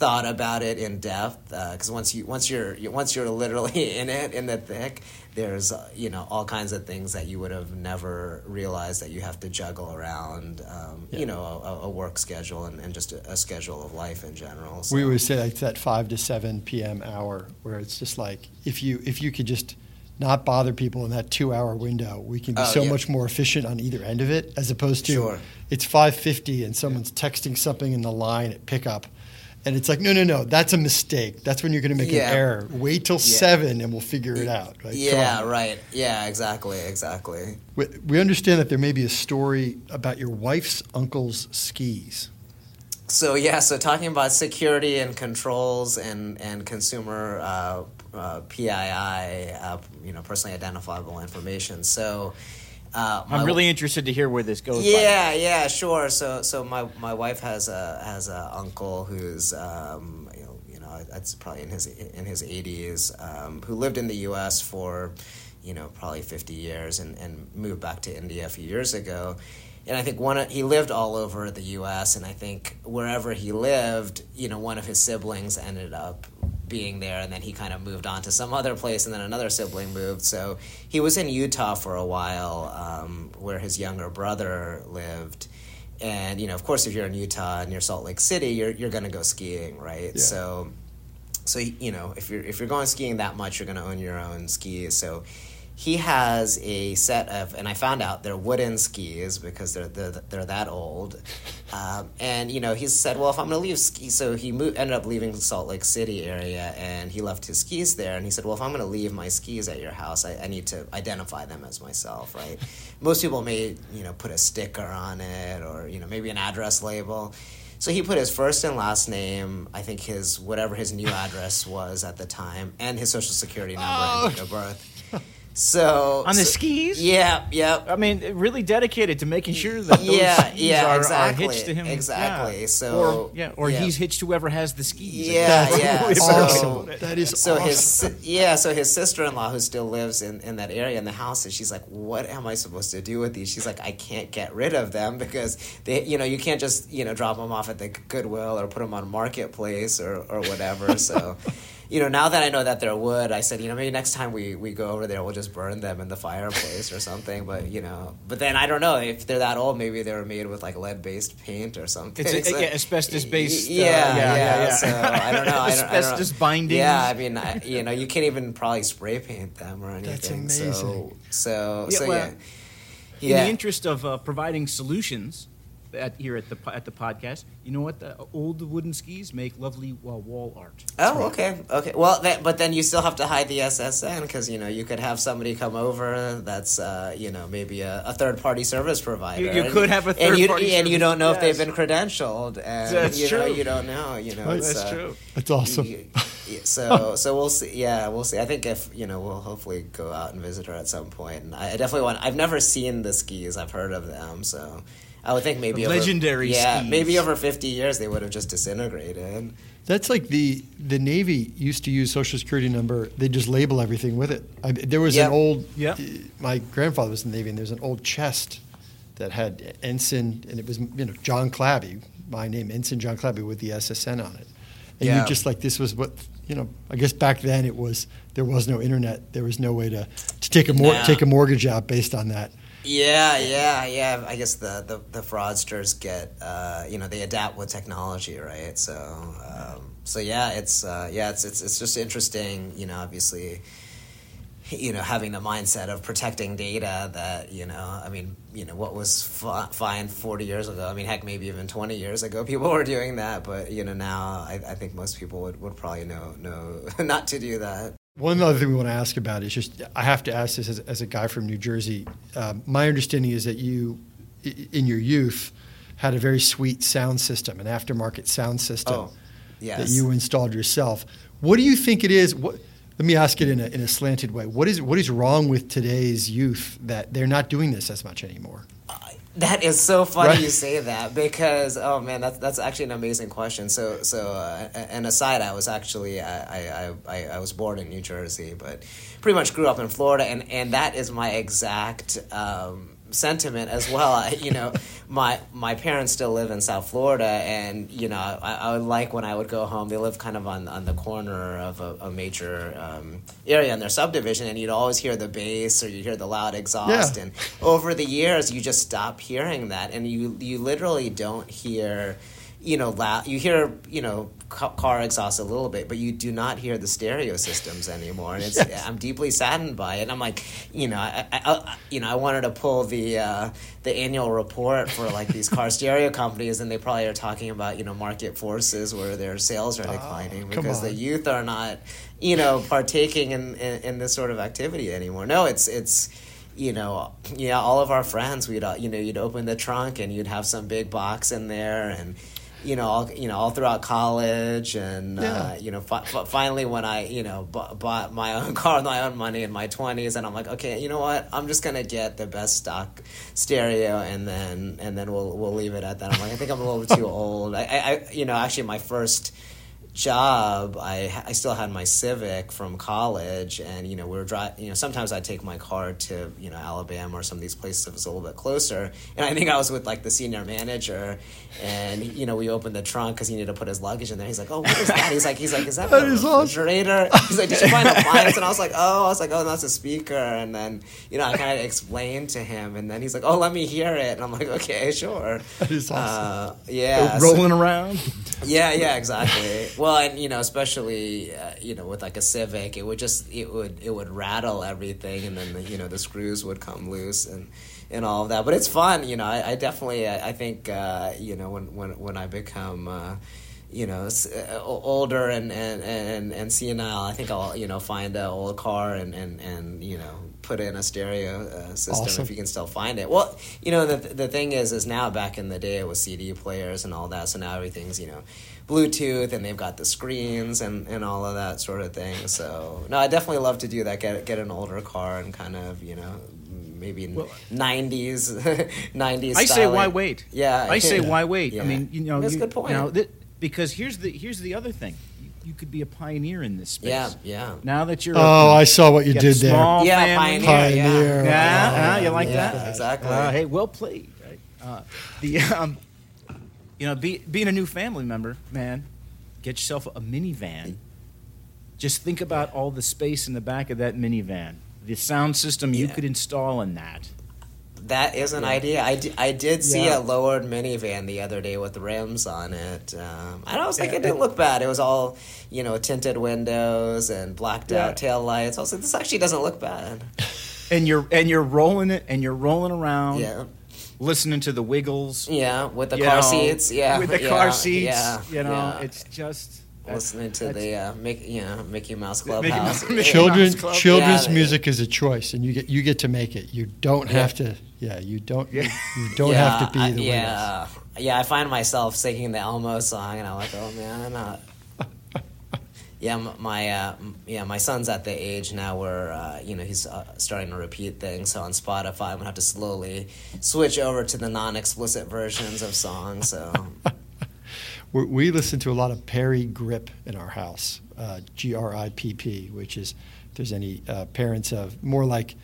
thought about it in depth because once you once you're you- once you're literally (laughs) in it in the thick there's uh, you know all kinds of things that you would have never realized that you have to juggle around um, you know a, a work schedule and, and just a, a schedule of life in general so. We always say like that five to seven p.m. hour, where it's just like if you if you could just not bother people in that two hour window, we can be Oh, so yeah. much more efficient on either end of it, as opposed to Sure. it's five fifty and someone's texting something in the line at pickup. And it's like, no, no, no, that's a mistake. That's when you're going to make Yeah. an error. Wait till seven and we'll figure it out. Right? Yeah right yeah exactly exactly We, we understand that there may be a story about your wife's uncle's skis. So yeah, so talking about security and controls and and consumer uh, uh, PII, uh, you know, personally identifiable information. So uh, I'm really interested to hear where this goes. yeah, yeah, sure. So, so my, my wife has a has a uncle who's um, you know you know that's probably in his in his eighties um, who lived in the U.S. for you know probably fifty years and, and moved back to India a few years ago. And I think one of, he lived all over the U.S. and I think wherever he lived, you know, one of his siblings ended up being there, and then he kind of moved on to some other place, and then another sibling moved. So he was in Utah for a while, um, where his younger brother lived. And you know, of course, if you're in Utah and you're Salt Lake City, you're you're going to go skiing, right? Yeah. So, so you know, if you're if you're going skiing that much, you're going to own your own skis. So. He has a set of, and I found out they're wooden skis because they're they're, they're that old, (laughs) um, and you know he said, well, if I'm going to leave ski, so he moved, ended up leaving the Salt Lake City area, and he left his skis there, and he said, well, if I'm going to leave my skis at your house, I, I need to identify them as myself, right? (laughs) Most people may you know put a sticker on it, or you know maybe an address label. So he put his first and last name, I think his whatever his new (laughs) address was at the time, and his social security number and date of birth. So on the so- skis. Yeah, yeah. I mean, really dedicated to making sure that those Yeah, skis yeah, are, exactly, are hitched to him. exactly. Yeah. So, or yeah, or yeah. he's hitched whoever has the skis. I Yeah, guess. yeah. Way So- better way to awesome. put it. That is so awesome. his yeah so his sister-in-law who still lives in, in that area in the house and she's like what am i supposed to do with these she's like i can't get rid of them because they you know you can't just you know drop them off at the goodwill or put them on marketplace or, or whatever so (laughs) you know now that i know that they're wood i said you know maybe next time we, we go over there we'll just burn them in the fireplace or something but you know but then i don't know if they're that old maybe they were made with like lead-based paint or something It's a- So- yeah, asbestos-based, uh, yeah, yeah, yeah, yeah, so i don't know I don't, I. Asbestos bindings. yeah i mean I, you know you can't even probably spray paint them or anything That's so amazing. so Yeah, so well, yeah In the interest of uh, providing solutions at, here at the at the podcast, you know what? The old wooden skis make lovely uh, wall art. Oh, okay, okay. Well, that, but then you still have to hide the SSN because you know you could have somebody come over that's uh, you know maybe a, a third party service provider. You- you And- could have a and you, third-party and you service, don't know if they've been credentialed, and That's you know true. you don't know. You know, Right. it's, That's uh, true. That's awesome. you- you- so so we'll see. Yeah, we'll see. I think if you know we'll hopefully go out and visit her at some point. And I, I definitely want. I've never seen the skis. I've heard of them. So I would think maybe over- legendary Yeah, skis. maybe over fifty years they would have just disintegrated. That's like the the Navy used to use Social Security number. They just label everything with it. I, there was Yep. an old. Yep. uh, My grandfather was in the Navy, and there's an old chest that had ensign, and it was you know John Clabby, my name, ensign John Clabby with the SSN on it. And Yeah. you just like this was what you know. I guess back then it was there was no internet. There was no way to to take a mor- No. take a mortgage out based on that. Yeah, yeah, yeah. I guess the, the, the fraudsters get, uh, you know, they adapt with technology, right? So, um, so yeah, it's uh, yeah, it's, it's it's just interesting, you know. Obviously, you know, having the mindset of protecting data that you know, I mean, you know, what was fi- fine forty years ago. I mean, heck, maybe even twenty years ago, (laughs) people were doing that. But you know, now I, I think most people would, would probably know know (laughs) not to do that. One other thing we want to ask about is just I have to ask this as, as a guy from New Jersey. Um, my understanding is that you, in your youth, had a very sweet sound system, an aftermarket sound system Oh, yes. that you installed yourself. What do you think it is? What, let me ask it in a, in a slanted way. What is what is wrong with today's youth that they're not doing this as much anymore? That is so funny Right. you say that because oh man, that's that's actually an amazing question. So so uh, an aside, I was actually I, I, I, I was born in New Jersey, but pretty much grew up in Florida, and, and that is my exact um, sentiment as well. I, you know, (laughs) my my parents still live in South Florida, and you know I, I would like when I would go home. They live kind of on on the corner of a, a major um, area in their subdivision, and you'd always hear the bass or you hear the loud exhaust, Yeah. and over the years you just stop hearing that and you you literally don't hear you know loud you hear you know car exhaust a little bit but you do not hear the stereo systems anymore. And it's i'm deeply saddened by it. I'm like you know I, I, I you know i wanted to pull the uh, the annual report for like these car (laughs) stereo companies and they probably are talking about you know market forces where their sales are declining come because the youth are not you know partaking in, in in this sort of activity anymore. No it's it's you know, yeah, all of our friends, we'd uh, you know, you'd open the trunk and you'd have some big box in there, and you know, all, you know, all throughout college, and uh, you know, fi- fi- finally when I you know bu- bought my (laughs) own car with my own money in my twenties, and I'm like, okay, you know what, I'm just gonna get the best stock stereo, and then and then we'll we'll leave it at that. I'm like, I think I'm a little (laughs) too old. I, I you know, actually, my first job, I I still had my Civic from college, and you know we were driving. You know sometimes I take my car to you know Alabama or some of these places if was a little bit closer. And I think I was with like the senior manager, and you know we opened the trunk because he needed to put his luggage in there. He's like, "Oh, what is that?" He's like, "He's like, is that, (laughs) That a is awesome. refrigerator?" He's like, "Did you find (laughs) appliance?" And I was like, "Oh," I was like, "Oh, that's a speaker." And then you know I kind of explained to him, and then he's like, "Oh, let me hear it." And I'm like, "Okay, sure." That is awesome. Uh, yeah, so- rolling around. yeah, yeah, exactly. Well, and you know, especially uh, you know with like a Civic, it would just it would it would rattle everything, and then the, you know the screws would come loose and and all of that. But it's fun, you know. I, I definitely I, I think uh, you know when when when I become. Uh, you know, uh, older and, and, and, and senile. I think I'll, you know, find an old car and, and, and, you know, put in a stereo uh, system Awesome. if you can still find it. Well, you know the the thing is is now back in the day it was CD players and all that, so now everything's you know Bluetooth and they've got the screens and, and all of that sort of thing. So no, I definitely love to do that. Get get an older car and kind of you know maybe nineties (laughs) nineties. I say why wait? Yeah, I say yeah. (laughs) why wait? I mean, you know, That's a good point. You know, th- because here's the here's the other thing. You, you could be a pioneer in this space. Yeah, yeah. Now that you're Oh, I saw what you got did a there. Yeah, family. pioneer. Pioneer. Yeah, Oh, uh, you like yeah, that? exactly. Uh, hey, well played. Right? Uh, the (laughs) um, you know, be, being a new family member, man, get yourself a minivan. Just think about all the space in the back of that minivan. The sound system you Yeah. could install in that. That is an idea. I, d- I did see Yeah. a lowered minivan the other day with rims on it. Um, I was like, it didn't look bad. It was all, you know, tinted windows and blacked Yeah. out tail lights. I was like, this actually doesn't look bad. And you're and you're rolling it and you're rolling around, Yeah, listening to the Wiggles. yeah, with the car know, seats. Yeah, with the yeah, car seats. Yeah, you know, yeah. it's just listening to the uh, Mickey, you know, Mickey Mouse Mickey Mouse- Children, Mouse Club. children's Yeah, music is a choice, and you get you get to make it. You don't have to. Yeah, you don't. Yeah. You don't Yeah, have to be I- the yeah, yeah. I find myself singing the Elmo song, and I'm like, oh man, I'm not. Yeah, my uh, yeah, my son's at the age now where uh, you know he's uh, starting to repeat things. So on Spotify, I'm gonna have to slowly switch over to the non-explicit versions of songs. So (laughs) We, listen to a lot of Parry Gripp in our house, uh, G R I P P, which is if there's any uh, parents of more like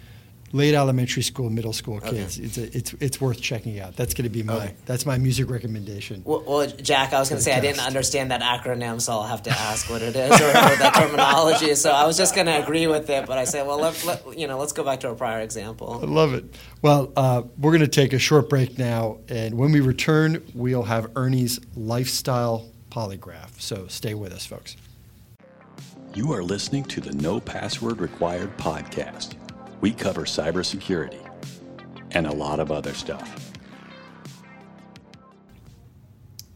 late elementary school, middle school Okay. kids. It's a, it's it's worth checking out. That's going to be my Okay. that's my music recommendation. well, well, Jack, I was gonna say I didn't understand that acronym, so I'll have to ask what it is or, or that terminology. So I was just gonna agree with it, but I said, well, let, let you know, let's go back to our prior example. I love it. Well, uh, we're going to take a short break now, and when we return, we'll have Ernie's lifestyle polygraph. So stay with us, folks. You are listening to the No Password Required podcast. We cover cybersecurity and a lot of other stuff.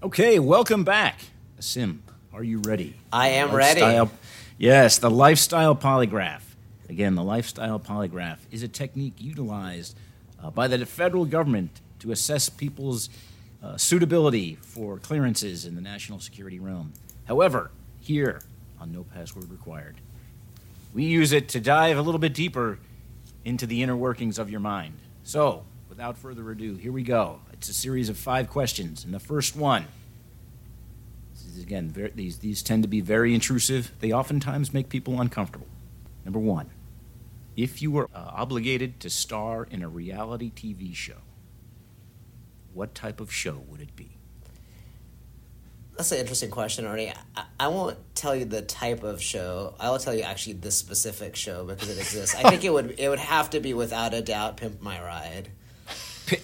Okay, welcome back. Sim, are you ready? I am ready. Yes, the lifestyle polygraph. Again, the lifestyle polygraph is a technique utilized uh, by the federal government to assess people's uh, suitability for clearances in the national security realm. However, here on No Password Required, we use it to dive a little bit deeper into the inner workings of your mind. So, without further ado, here we go. It's a series of five questions, and the first one is, again, ver these, these tend to be very intrusive. They oftentimes make people uncomfortable. Number one, if you were uh, obligated to star in a reality TV show, what type of show would it be? That's an interesting question, Ernie. I, I won't tell you the type of show. I will tell you actually this specific show because it exists. I think it would it would have to be without a doubt "Pimp My Ride."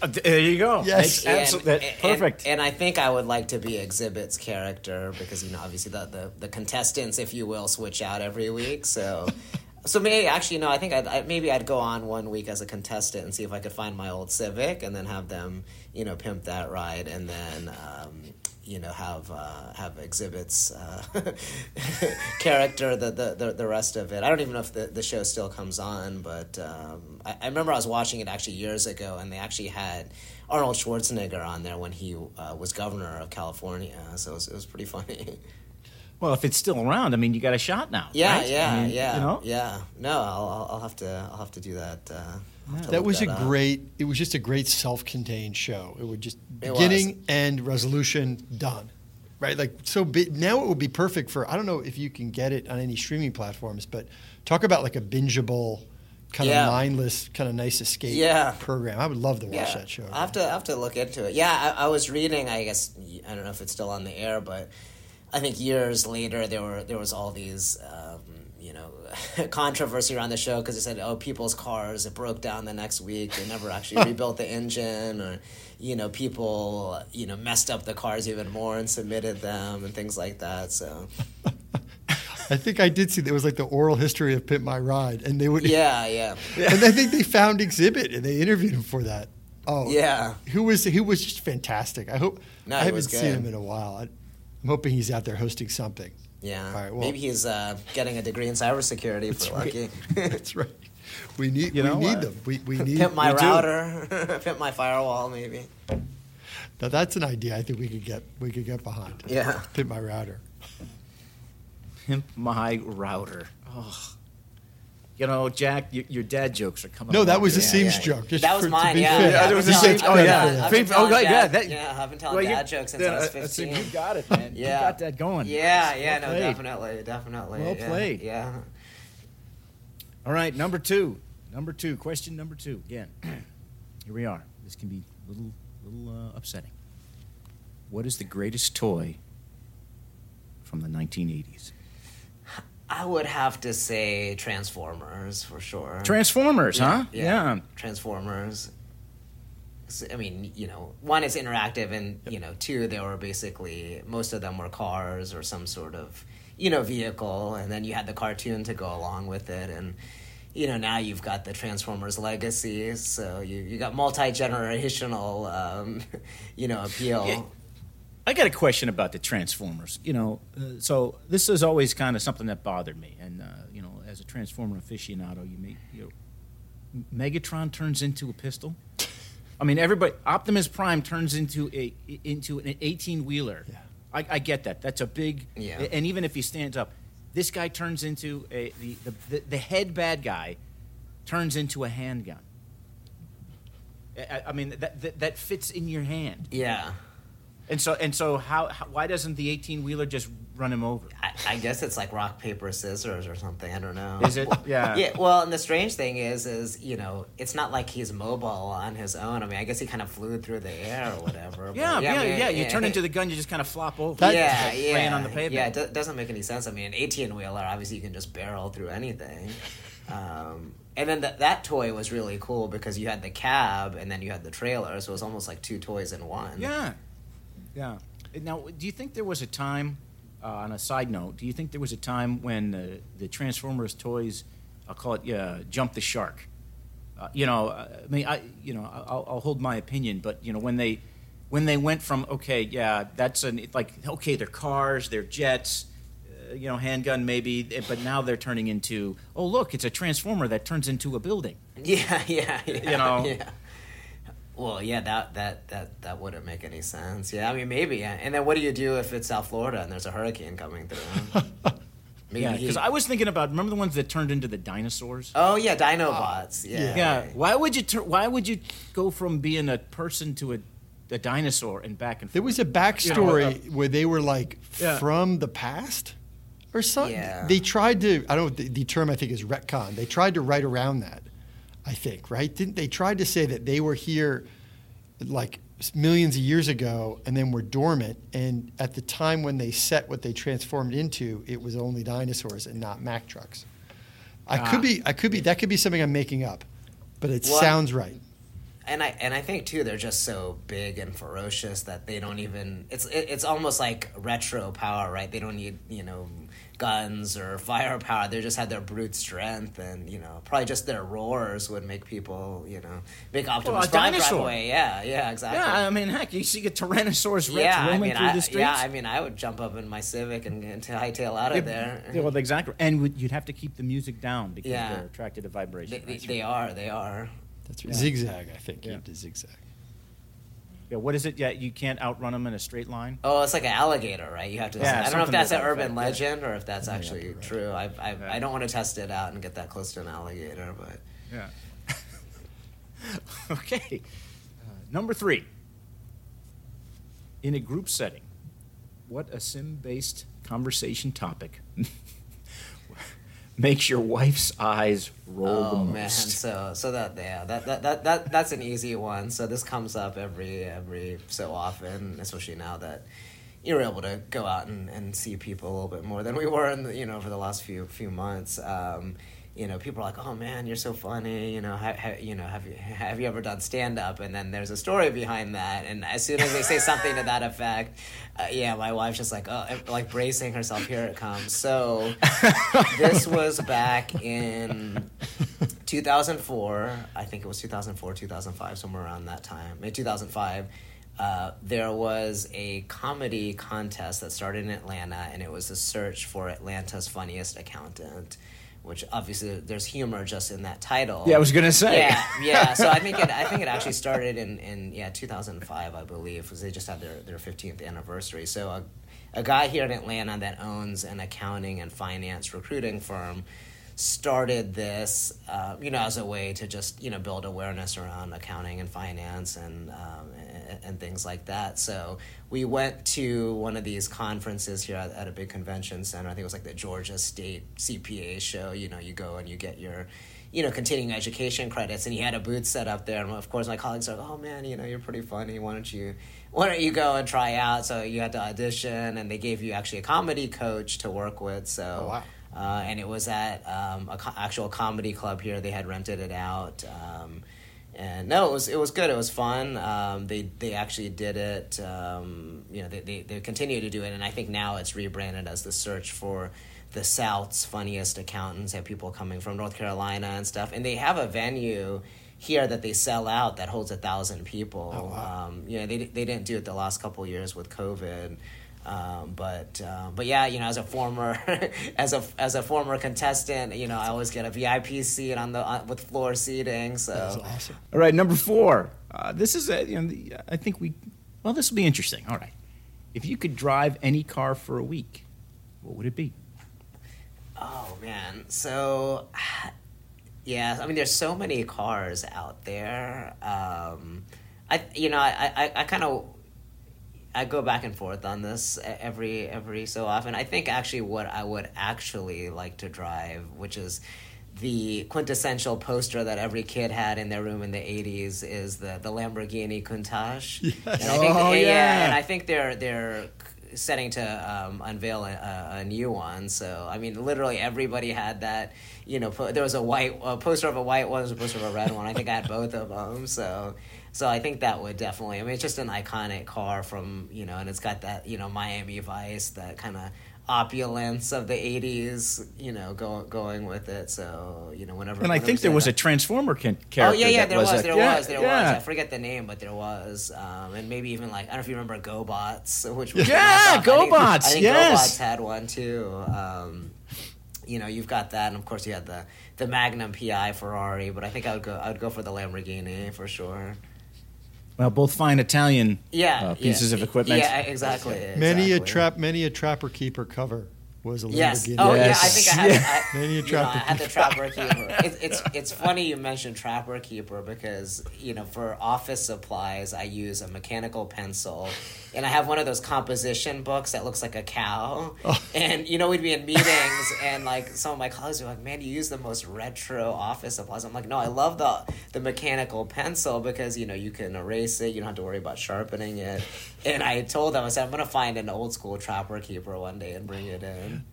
Uh, There you go. Yes. That's absol- that- and- perfect. And, I think I would like to be Xzibit's character because you know obviously the, the, the contestants, if you will, switch out every week. So. So maybe actually no, I think I'd, I, maybe I'd go on one week as a contestant and see if I could find my old Civic and then have them you know pimp that ride and then um, you know have uh, have Xzibit's uh, (laughs) character the, the the rest of it. I don't even know if the, the show still comes on, but um, I, I remember I was watching it actually years ago, and they actually had Arnold Schwarzenegger on there when he uh, was governor of California. So it was, it was pretty funny. (laughs) well, if it's still around, I mean, you got a shot now. yeah, right? yeah, I mean, yeah, You know? yeah. No, I'll, I'll I'll have to I'll have to do that. Uh, I'll have to That look was a up. great. It was just a great self-contained show. It would just It was. beginning and resolution done, right? Like so. Bi- now it would be perfect for. I don't know if you can get it on any streaming platforms, but talk about like a bingeable, kind Yeah. of mindless, kind of nice escape Yeah. program. I would love to watch yeah, that show. I have to I have to look into it. Yeah, I, I was reading. I guess I don't know if it's still on the air, but I think years later there were there was all these um, you know (laughs) controversy around the show because they said oh people's cars it broke down the next week they never actually (laughs) rebuilt the engine or you know people you know messed up the cars even more and submitted them and things like that. So (laughs) I think I did see there was like the oral history of Pimp My Ride, and they would. yeah, yeah, And I think they found Xzibit, and they interviewed him for that. Oh, yeah. Who was who was just fantastic. I hope No, I haven't seen him in a while. I, I'm hoping he's out there hosting something. Yeah, All right, well- maybe he's uh, getting a degree in cybersecurity That's for right. Lucky. (laughs) (laughs) That's right. We need You know, we need them. We, we (laughs) need Pimp my router, pimp my firewall, maybe. Now that's an idea I think we could get we could get behind. Yeah. Pimp my router. Pimp my router. Oh. You know, Jack, your, your dad jokes are coming. No, that was a good. Sims yeah. joke. Just That was for, mine, be yeah. Yeah, there was a He Sims- gets oh, yeah. I've that. been Fav- oh, telling God, yeah, dad- that- yeah, I've been telling Well, you- dad jokes since yeah, I was I- I 15. you got it, man. Yeah. You got that going. Yeah, yeah, Well no, played. definitely, definitely. Well yeah, played. Yeah. All right, number two. Number two. Question number two. Again, (clears throat) here we are. This can be a little, little uh, upsetting. What is the greatest toy from the 1980s? I would have to say Transformers for sure. Transformers, huh? Yeah. Transformers. I mean, you know, one is interactive, and you know, two they were basically most of them were cars or some sort of you know vehicle, and then you had the cartoon to go along with it, and you know now you've got the Transformers legacy, so you you got multi generational um, (laughs) you know appeal. I got a question about the Transformers. You know, uh, so this is always kind of something that bothered me, and uh, you know, as a Transformer aficionado, you may, you know, Megatron turns into a pistol. I mean, everybody, Optimus Prime turns into a into an eighteen wheeler. Yeah. I, I get that. That's a big. Yeah. And even if he stands up, this guy turns into a the the, the, the head bad guy turns into a handgun. I, I mean, that, that that fits in your hand. Yeah. And so and so how, how why doesn't the 18 wheeler just run him over? I, I guess it's like rock paper scissors or something. I don't know. Is it? Yeah. Yeah. Well, and the strange thing is, is you know, it's not like he's mobile on his own. I mean, I guess he kind of flew through the air or whatever. (laughs) but Yeah, yeah, I yeah. mean, You turn into the gun, you just kind of flop over. That- yeah, Like yeah, on the pavement. Yeah, it do- doesn't make any sense. I mean, an eighteen wheeler, obviously, you can just barrel through anything. (laughs) Um, and then th- that toy was really cool because you had the cab and then you had the trailer, so it was almost like two toys in one. Yeah, yeah. Now, do you think there was a time? Uh, on a side note, do you think there was a time when uh, the Transformers toys, I'll call it, yeah, jumped the shark? Uh, you know, uh, I mean, I, you know, I'll, I'll hold my opinion, but you know, when they, when they went from okay, yeah, that's an like okay, they're cars, they're jets, uh, you know, handgun maybe, eh, but now they're turning into oh look, it's a transformer that turns into a building. (laughs) Yeah, yeah, yeah. You know? Yeah. Well, yeah, that that that that wouldn't make any sense. Yeah, I mean maybe. And then what do you do if it's South Florida and there's a hurricane coming through? (laughs) maybe. Yeah, because I was thinking about remember the ones that turned into the dinosaurs. oh yeah, Dinobots. yeah. Yeah. Why would you tur- Why would you go from being a person to a, a dinosaur and back and forth? There was a backstory You uh, where they were like Yeah. from the past or something. Yeah. They tried to, I don't know, the, the term I think is retcon. They tried to write around that, I think, right? Didn't they tried to say that they were here like millions of years ago and then were dormant and at the time when they set what they transformed into it was only dinosaurs and not mack trucks i Ah. could be i could be that could be something i'm making up but it Well, sounds right And I and I think too they're just so big and ferocious that they don't even it's it, it's almost like retro power, right? They don't need, you know, guns or firepower. They just had their brute strength and, you know, probably just their roars would make people, you know, make Optimus a Prime drive dinosaur. away. Yeah, yeah, exactly. yeah, I mean, heck, you see a Tyrannosaurus Rex yeah, I roaming mean, through I, the streets. yeah, I mean, I would jump up in my Civic and, and hightail out of there. Yeah, well, exactly. And you'd have to keep the music down because Yeah. they're attracted to vibration. They, they, That's they are, they are. that's right. zigzag i think Yeah. yeah. the zigzag Yeah, what is it? Yeah, you can't outrun them in a straight line. Oh, it's like an alligator, right? You have to. Yeah, I don't know if that's an that urban effect, yeah. legend or if that's actually right. true. I, I, Yeah. I don't want to test it out and get that close to an alligator, but Yeah. (laughs) okay. Uh, number three. In a group setting, what a sim-based conversation topic makes your wife's eyes roll the oh most? man, so so that yeah, that, that that that that's an easy one. So this comes up every every so often, especially now that you're able to go out and, and see people a little bit more than we were in the, you know for the last few few months. Um, you know, people are like, "Oh man, you're so funny." You know, ha, ha, you know, have you have you ever done stand up? And then there's a story behind that. And as soon as they say something to that effect, uh, yeah, my wife's just like, "Oh," like bracing herself. Here it comes. So this was back in 2004. I think it was 2004, 2005, somewhere around that time. Maybe 2005. Uh, there was a comedy contest that started in Atlanta, and it was a search for Atlanta's funniest accountant, which obviously there's humor just in that title. Yeah, I was gonna say. Yeah, yeah. So I think it, I think it (laughs) actually started in, in yeah 2005, I believe, because they just had their, their 15th anniversary. So a, a guy here in Atlanta that owns an accounting and finance recruiting firm started this, uh, you know, as a way to just you know build awareness around accounting and finance and um, and, and, things like that. So we went to one of these conferences here at, at, a big convention center. I think it was like the Georgia State CPA show. You know, you go and you get your you know, continuing education credits, and he had a booth set up there. And of course, my colleagues are like, "Oh man, you know, you're pretty funny. Why don't you, why don't you go and try out?" So you had to audition, and they gave you actually a comedy coach to work with. So, oh, wow. Uh, and it was at um, an co- actual comedy club here. They had rented it out. Um, and no, it was it was good. It was fun. Um, they they actually did it. Um, you know, they, they they continue to do it, and I think now it's rebranded as the search for the South's funniest accountants. Have people coming from North Carolina and stuff, and they have a venue here that they sell out that holds a thousand people. Oh, wow. um, you know, they they didn't do it the last couple years with COVID. Um, but uh, but yeah, you know, as a former (laughs) as a as a former contestant, you know, I always get a VIP seat on the on, with floor seating. So That's awesome. All right, number four. Uh, this is a, you know, the, I think we. Well, this will be interesting. All right, if you could drive any car for a week, what would it be? Oh man, so (sighs) yeah, I mean, there's so many cars out there. Um, I you know I I, I kind of I go back and forth on this every every so often. I think actually what I would actually like to drive, which is the quintessential poster that every kid had in their room in the 80s is the, the Lamborghini Countach. (laughs) Yes. And I think, Oh, yeah. and I think they're they're setting to um, unveil a, a, new one. So I mean, literally everybody had that. You know, po- there was a white a poster of a white one, there was a poster of a red one. I think I had both of them. So so I think that would definitely. I mean, it's just an iconic car from you know, and it's got that you know Miami Vice, that kind of opulence of the '80s, you know, go, going with it. So you know, whenever. And I whenever think there was that- a Transformer can- Oh yeah, yeah, there was, a- there yeah, was, there yeah. was. I forget the name, but there was, um, and maybe even like I don't know if you remember GoBots, which was Yeah, I think- GoBots, I think yes. GoBots had one too. Um, you know, you've got that, and of course you had the the Magnum PI Ferrari, but I think I would go I would go for the Lamborghini for sure. Well, both fine Italian Yeah, uh, pieces yeah. of equipment. Yeah, exactly. Many a trap, many a trapper keeper cover was a Yes. Lamborghini. Oh yeah, I think I had. Yeah. (laughs) I, Many a you know, Trapper I had the Trapper (laughs) Keeper. It's, it's it's funny you mentioned Trapper Keeper because you know for office supplies I use a mechanical pencil, and I have one of those composition books that looks like a cow. Oh. (laughs) And you know we'd be in meetings and like some of my colleagues were like, "Man, you use the most retro office supplies." I'm like, "No, I love the the mechanical pencil because you know you can erase it. You don't have to worry about sharpening it." And I told them I said I'm gonna find an old school Trapper Keeper one day and bring it in.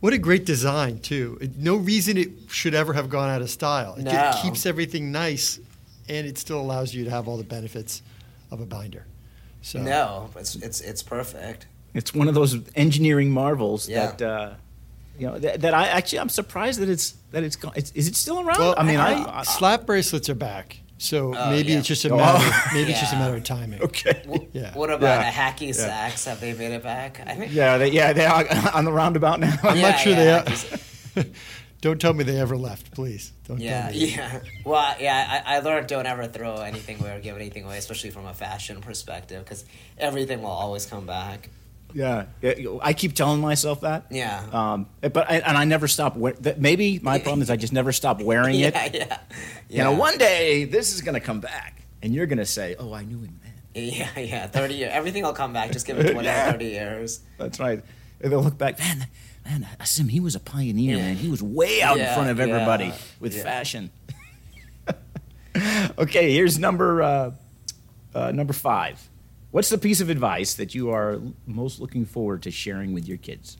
What a great design too. No reason it should ever have gone out of style. It, No. it keeps everything nice, and it still allows you to have all the benefits of a binder. So No, it's it's it's perfect. It's one of those engineering marvels Yeah. that uh, you know that, that I actually I'm surprised that it's that it's gone. It's, is it still around? Well, I mean, I, I- I slap bracelets are back. So Oh, maybe yeah. it's just a Oh. matter. (laughs) Maybe it's just a matter of timing. okay. (laughs) Yeah. What about Yeah. a hacky sacks? Have they made it back? I think. Yeah, they, yeah, they are (laughs) on the roundabout now. I'm Yeah, not sure yeah, they. Don't tell me they ever left, please. Don't Yeah, tell me. (laughs) yeah. Well, yeah, I, I learned don't ever throw anything away or give anything away, especially from a fashion perspective, because everything will always come back. Yeah, yeah, I keep telling myself that. Yeah. Um, but I, and I never stop. Wear, that maybe my problem is I just never stop wearing (laughs) it. Yeah, yeah. You know, one day this is going to come back, and you're going to say, "Oh, I knew him then." Yeah, yeah. 30 years. Everything will come back. Just give it 20 Yeah. or 30 (laughs) years. That's right. And they'll look back, man. Man, Asim, he was a pioneer, Yeah. man. He was way out in front of everybody yeah, with yeah. fashion. (laughs) okay, here's number uh, uh, number five. What's the piece of advice that you are most looking forward to sharing with your kids?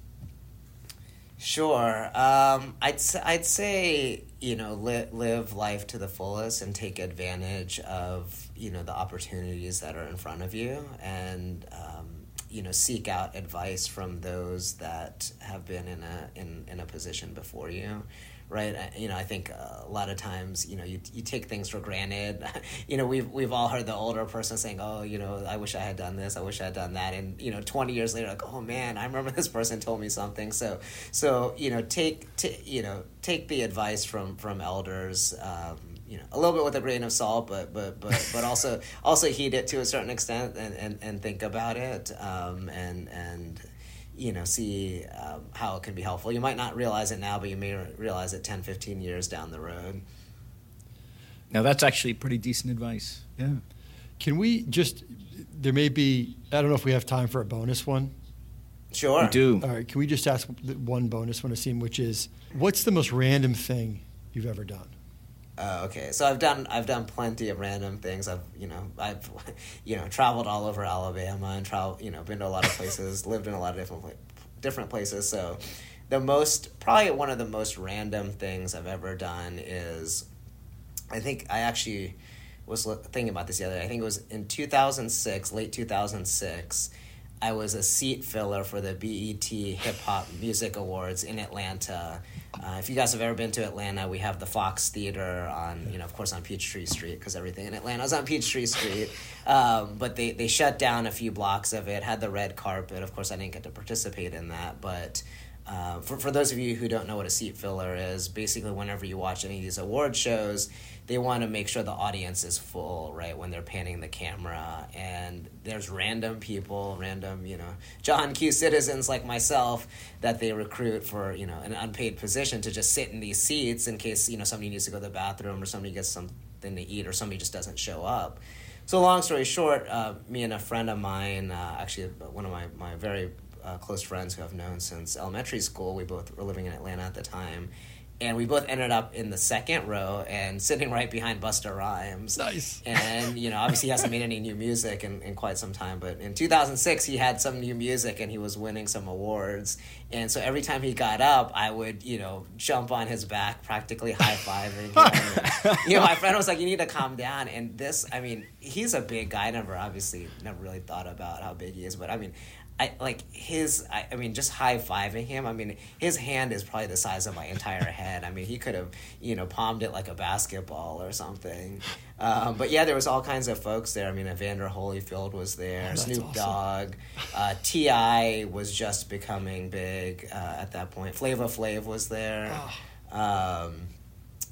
Sure. Um, I'd I'd say you know li- live life to the fullest and take advantage of you know the opportunities that are in front of you and um, you know seek out advice from those that have been in a in, in a position before you right? You know, I think a lot of times, you know, you, you take things for granted. (laughs) you know, we've we've all heard the older person saying, "Oh, you know, I wish I had done this. I wish I had done that." And you know, twenty years later, like, "Oh man, I remember (laughs) this person told me something." So, so you know, take t- you know, take the advice from from elders. Um, you know, a little bit with a grain of salt, but but but but also (laughs) also heed it to a certain extent and, and, and think about it um, and and you know see um, how it can be helpful. You might not realize it now but you may realize it 10 15 years down the road. Now that's actually pretty decent advice. Yeah. Can we just there may be i don't know if we have time for a bonus one. Sure. We do. All right can we just ask one bonus one Asim, which is what's the most random thing you've ever done uh, okay, so I've done I've done plenty of random things. I've you know I've (laughs) you know traveled all over Alabama and travel you know been to a lot of places, (laughs) lived in a lot of different different places. So the most probably one of the most random things I've ever done is I think I actually was thinking about this the other day. I think it was in 2006, late 2006. I was a seat filler for the BET Hip Hop Music Awards in Atlanta. Uh, if you guys have ever been to Atlanta, we have the Fox Theater on, you know, of course, on Peachtree Street because everything in Atlanta is on Peachtree Street. Um, but they, they shut down a few blocks of it, had the red carpet. Of course, I didn't get to participate in that, but. Uh, for, for those of you who don't know what a seat filler is, basically, whenever you watch any of these award shows, they want to make sure the audience is full, right, when they're panning the camera. And there's random people, random, you know, John Q citizens like myself that they recruit for, you know, an unpaid position to just sit in these seats in case, you know, somebody needs to go to the bathroom or somebody gets something to eat or somebody just doesn't show up. So, long story short, uh, me and a friend of mine, uh, actually, one of my, my very uh, close friends who I've known since elementary school, we both were living in Atlanta at the time and we both ended up in the second row and sitting right behind Busta Rhymes. Nice. And you know, obviously, he hasn't made any new music in, in quite some time. But in 2006, he had some new music and he was winning some awards. And so every time he got up, I would you know jump on his back, practically high fiving. (laughs) you know, my friend was like, "You need to calm down." And this, I mean, he's a big guy. I never obviously never really thought about how big he is, but I mean, I like his. I, I, mean, just high fiving him. I mean, his hand is probably the size of my entire (laughs) head. I mean, he could have you know palmed it like a basketball or something. Um, but yeah, there was all kinds of folks there. I mean, Evander Holyfield was there. Oh, Snoop awesome. Dogg, uh, T.I. was just becoming big uh, at that point. Flavor Flav was there. Oh. Um,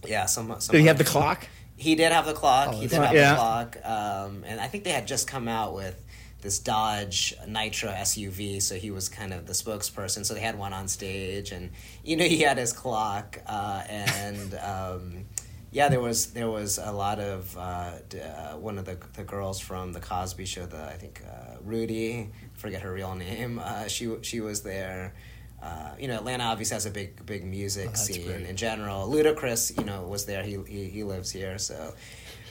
yeah, some. some did he have the clock? He did have the clock. Oh, he did have yeah. the clock. Um, and I think they had just come out with this Dodge Nitro SUV, so he was kind of the spokesperson. So they had one on stage, and you know he had his clock, uh, and (laughs) um, yeah, there was there was a lot of uh, uh, one of the the girls from the Cosby Show, the I think uh, Rudy, forget her real name. Uh, she she was there. Uh, you know, Atlanta obviously has a big, big music oh, scene great. in general. Ludacris, you know, was there. He, he he lives here, so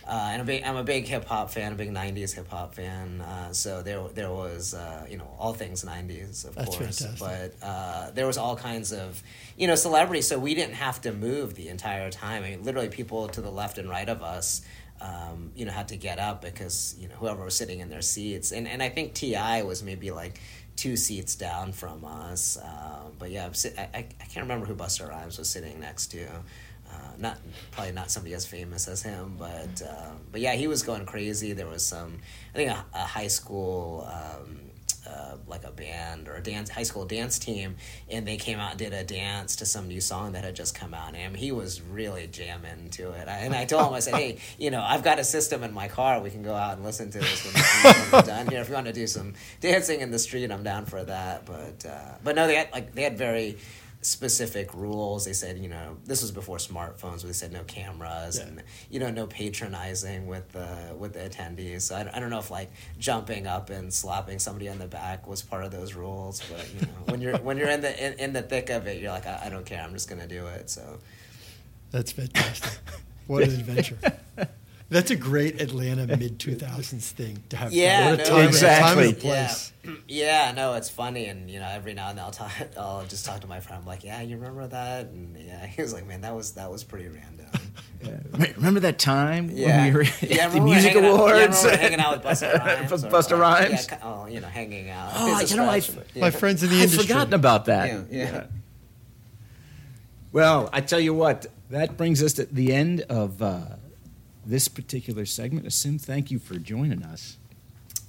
uh, and a big, I'm a big hip hop fan, a big '90s hip hop fan. Uh, so there, there was, uh, you know, all things '90s, of That's course. Fantastic. But uh, there was all kinds of, you know, celebrities. So we didn't have to move the entire time. I mean, literally, people to the left and right of us, um, you know, had to get up because you know whoever was sitting in their seats. And and I think T.I. was maybe like two seats down from us. Uh, but yeah, I, I, I can't remember who Busta Rhymes was sitting next to. Uh, not probably not somebody as famous as him, but uh, but yeah, he was going crazy. There was some, I think a, a high school. Um, uh, like a band or a dance high school dance team and they came out and did a dance to some new song that had just come out and he was really jamming to it I, and i told him i said hey (laughs) you know i've got a system in my car we can go out and listen to this when, we're done here if you want to do some dancing in the street i'm down for that but uh, but no they had like they had very specific rules. They said, you know, this was before smartphones. Where they said no cameras yeah. and you know no patronizing with the with the attendees. So I, I don't know if like jumping up and slapping somebody on the back was part of those rules. But you know, when you're when you're in the in, in the thick of it, you're like, I, I don't care. I'm just gonna do it. So that's fantastic. What an adventure. (laughs) That's a great Atlanta mid two thousands thing to have. Yeah, no, time, exactly. Time place. Yeah. yeah, no, it's funny, and you know, every now and then I'll talk, (laughs) I'll just talk to my friend. I'm like, yeah, you remember that? And yeah, (laughs) he was like, man, that was that was pretty random. (laughs) yeah. Remember that time yeah. when we were yeah, at the music out, awards? Yeah, hanging out with Busta Rhymes. Busta Rhymes. Yeah, oh, you know, hanging out. Oh, you know, I, my friends in the I'd industry. forgotten about that. yeah. yeah. Well, I tell you what, that brings us to the end of uh, this particular segment. Asim, thank you for joining us.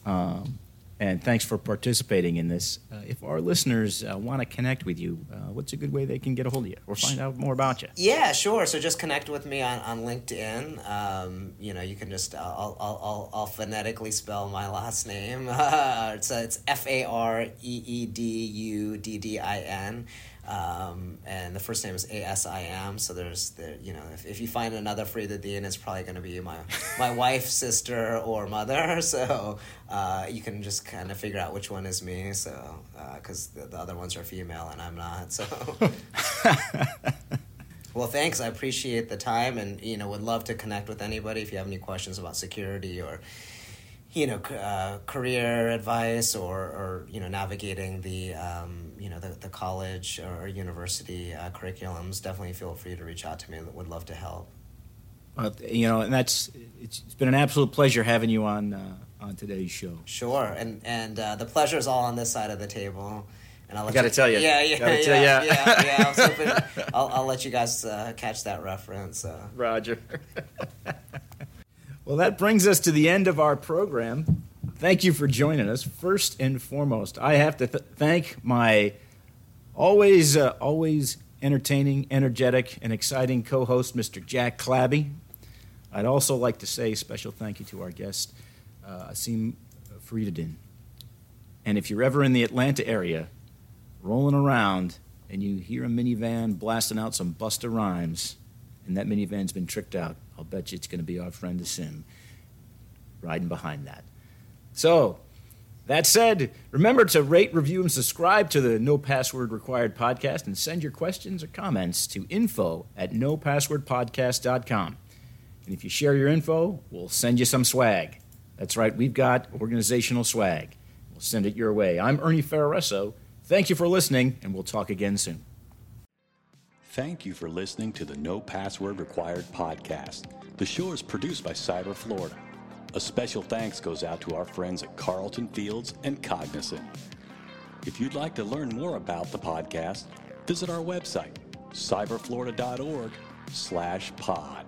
Um, and thanks for participating in this. Uh, if our listeners uh, want to connect with you, uh, what's a good way they can get a hold of you or find out more about you? Yeah, sure. So just connect with me on, on LinkedIn. Um, you know, you can just, I'll, I'll, I'll, I'll phonetically spell my last name. (laughs) it's, it's F A R E E D U D D I N. Um, and the first name is ASIM. So there's, the, you know, if, if you find another Fariduddin, it's probably going to be my, my (laughs) wife, sister, or mother. (laughs) So uh, you can just kind of figure out which one is me. So, because uh, the, the other ones are female and I'm not. So. (laughs) Well, thanks. I appreciate the time, and you know, would love to connect with anybody if you have any questions about security or you know, uh, career advice or, or, you know, navigating the, um, you know, the, the college or university uh, curriculums, definitely feel free to reach out to me. Would love to help. Uh, you know, and that's it's, it's been an absolute pleasure having you on uh, on today's show. Sure, and and uh, the pleasure is all on this side of the table. And I'll let I gotta you, tell you, yeah, yeah, yeah, yeah, yeah, yeah, yeah. I hoping, I'll, I'll let you guys uh, catch that reference. Roger. (laughs) Well, that brings us to the end of our program. Thank you for joining us. First and foremost, I have to th- thank my always, uh, always entertaining, energetic, and exciting co host, Mr. Jack Clabby. I'd also like to say a special thank you to our guest, uh, Asim Fariduddin. And if you're ever in the Atlanta area, rolling around, and you hear a minivan blasting out some Busta Rhymes, and that minivan's been tricked out, I'll bet you it's going to be our friend Asim riding behind that. So, that said, remember to rate, review, and subscribe to the No Password Required podcast and send your questions or comments to info at nopasswordpodcast.com. And if you share your info, we'll send you some swag. That's right, we've got organizational swag. We'll send it your way. I'm Ernie Ferraresso. Thank you for listening, and we'll talk again soon. Thank you for listening to the No Password Required podcast. The show is produced by Cyber Florida. A special thanks goes out to our friends at Carlton Fields and Cognizant. If you'd like to learn more about the podcast, visit our website, cyberflorida.org slash pod.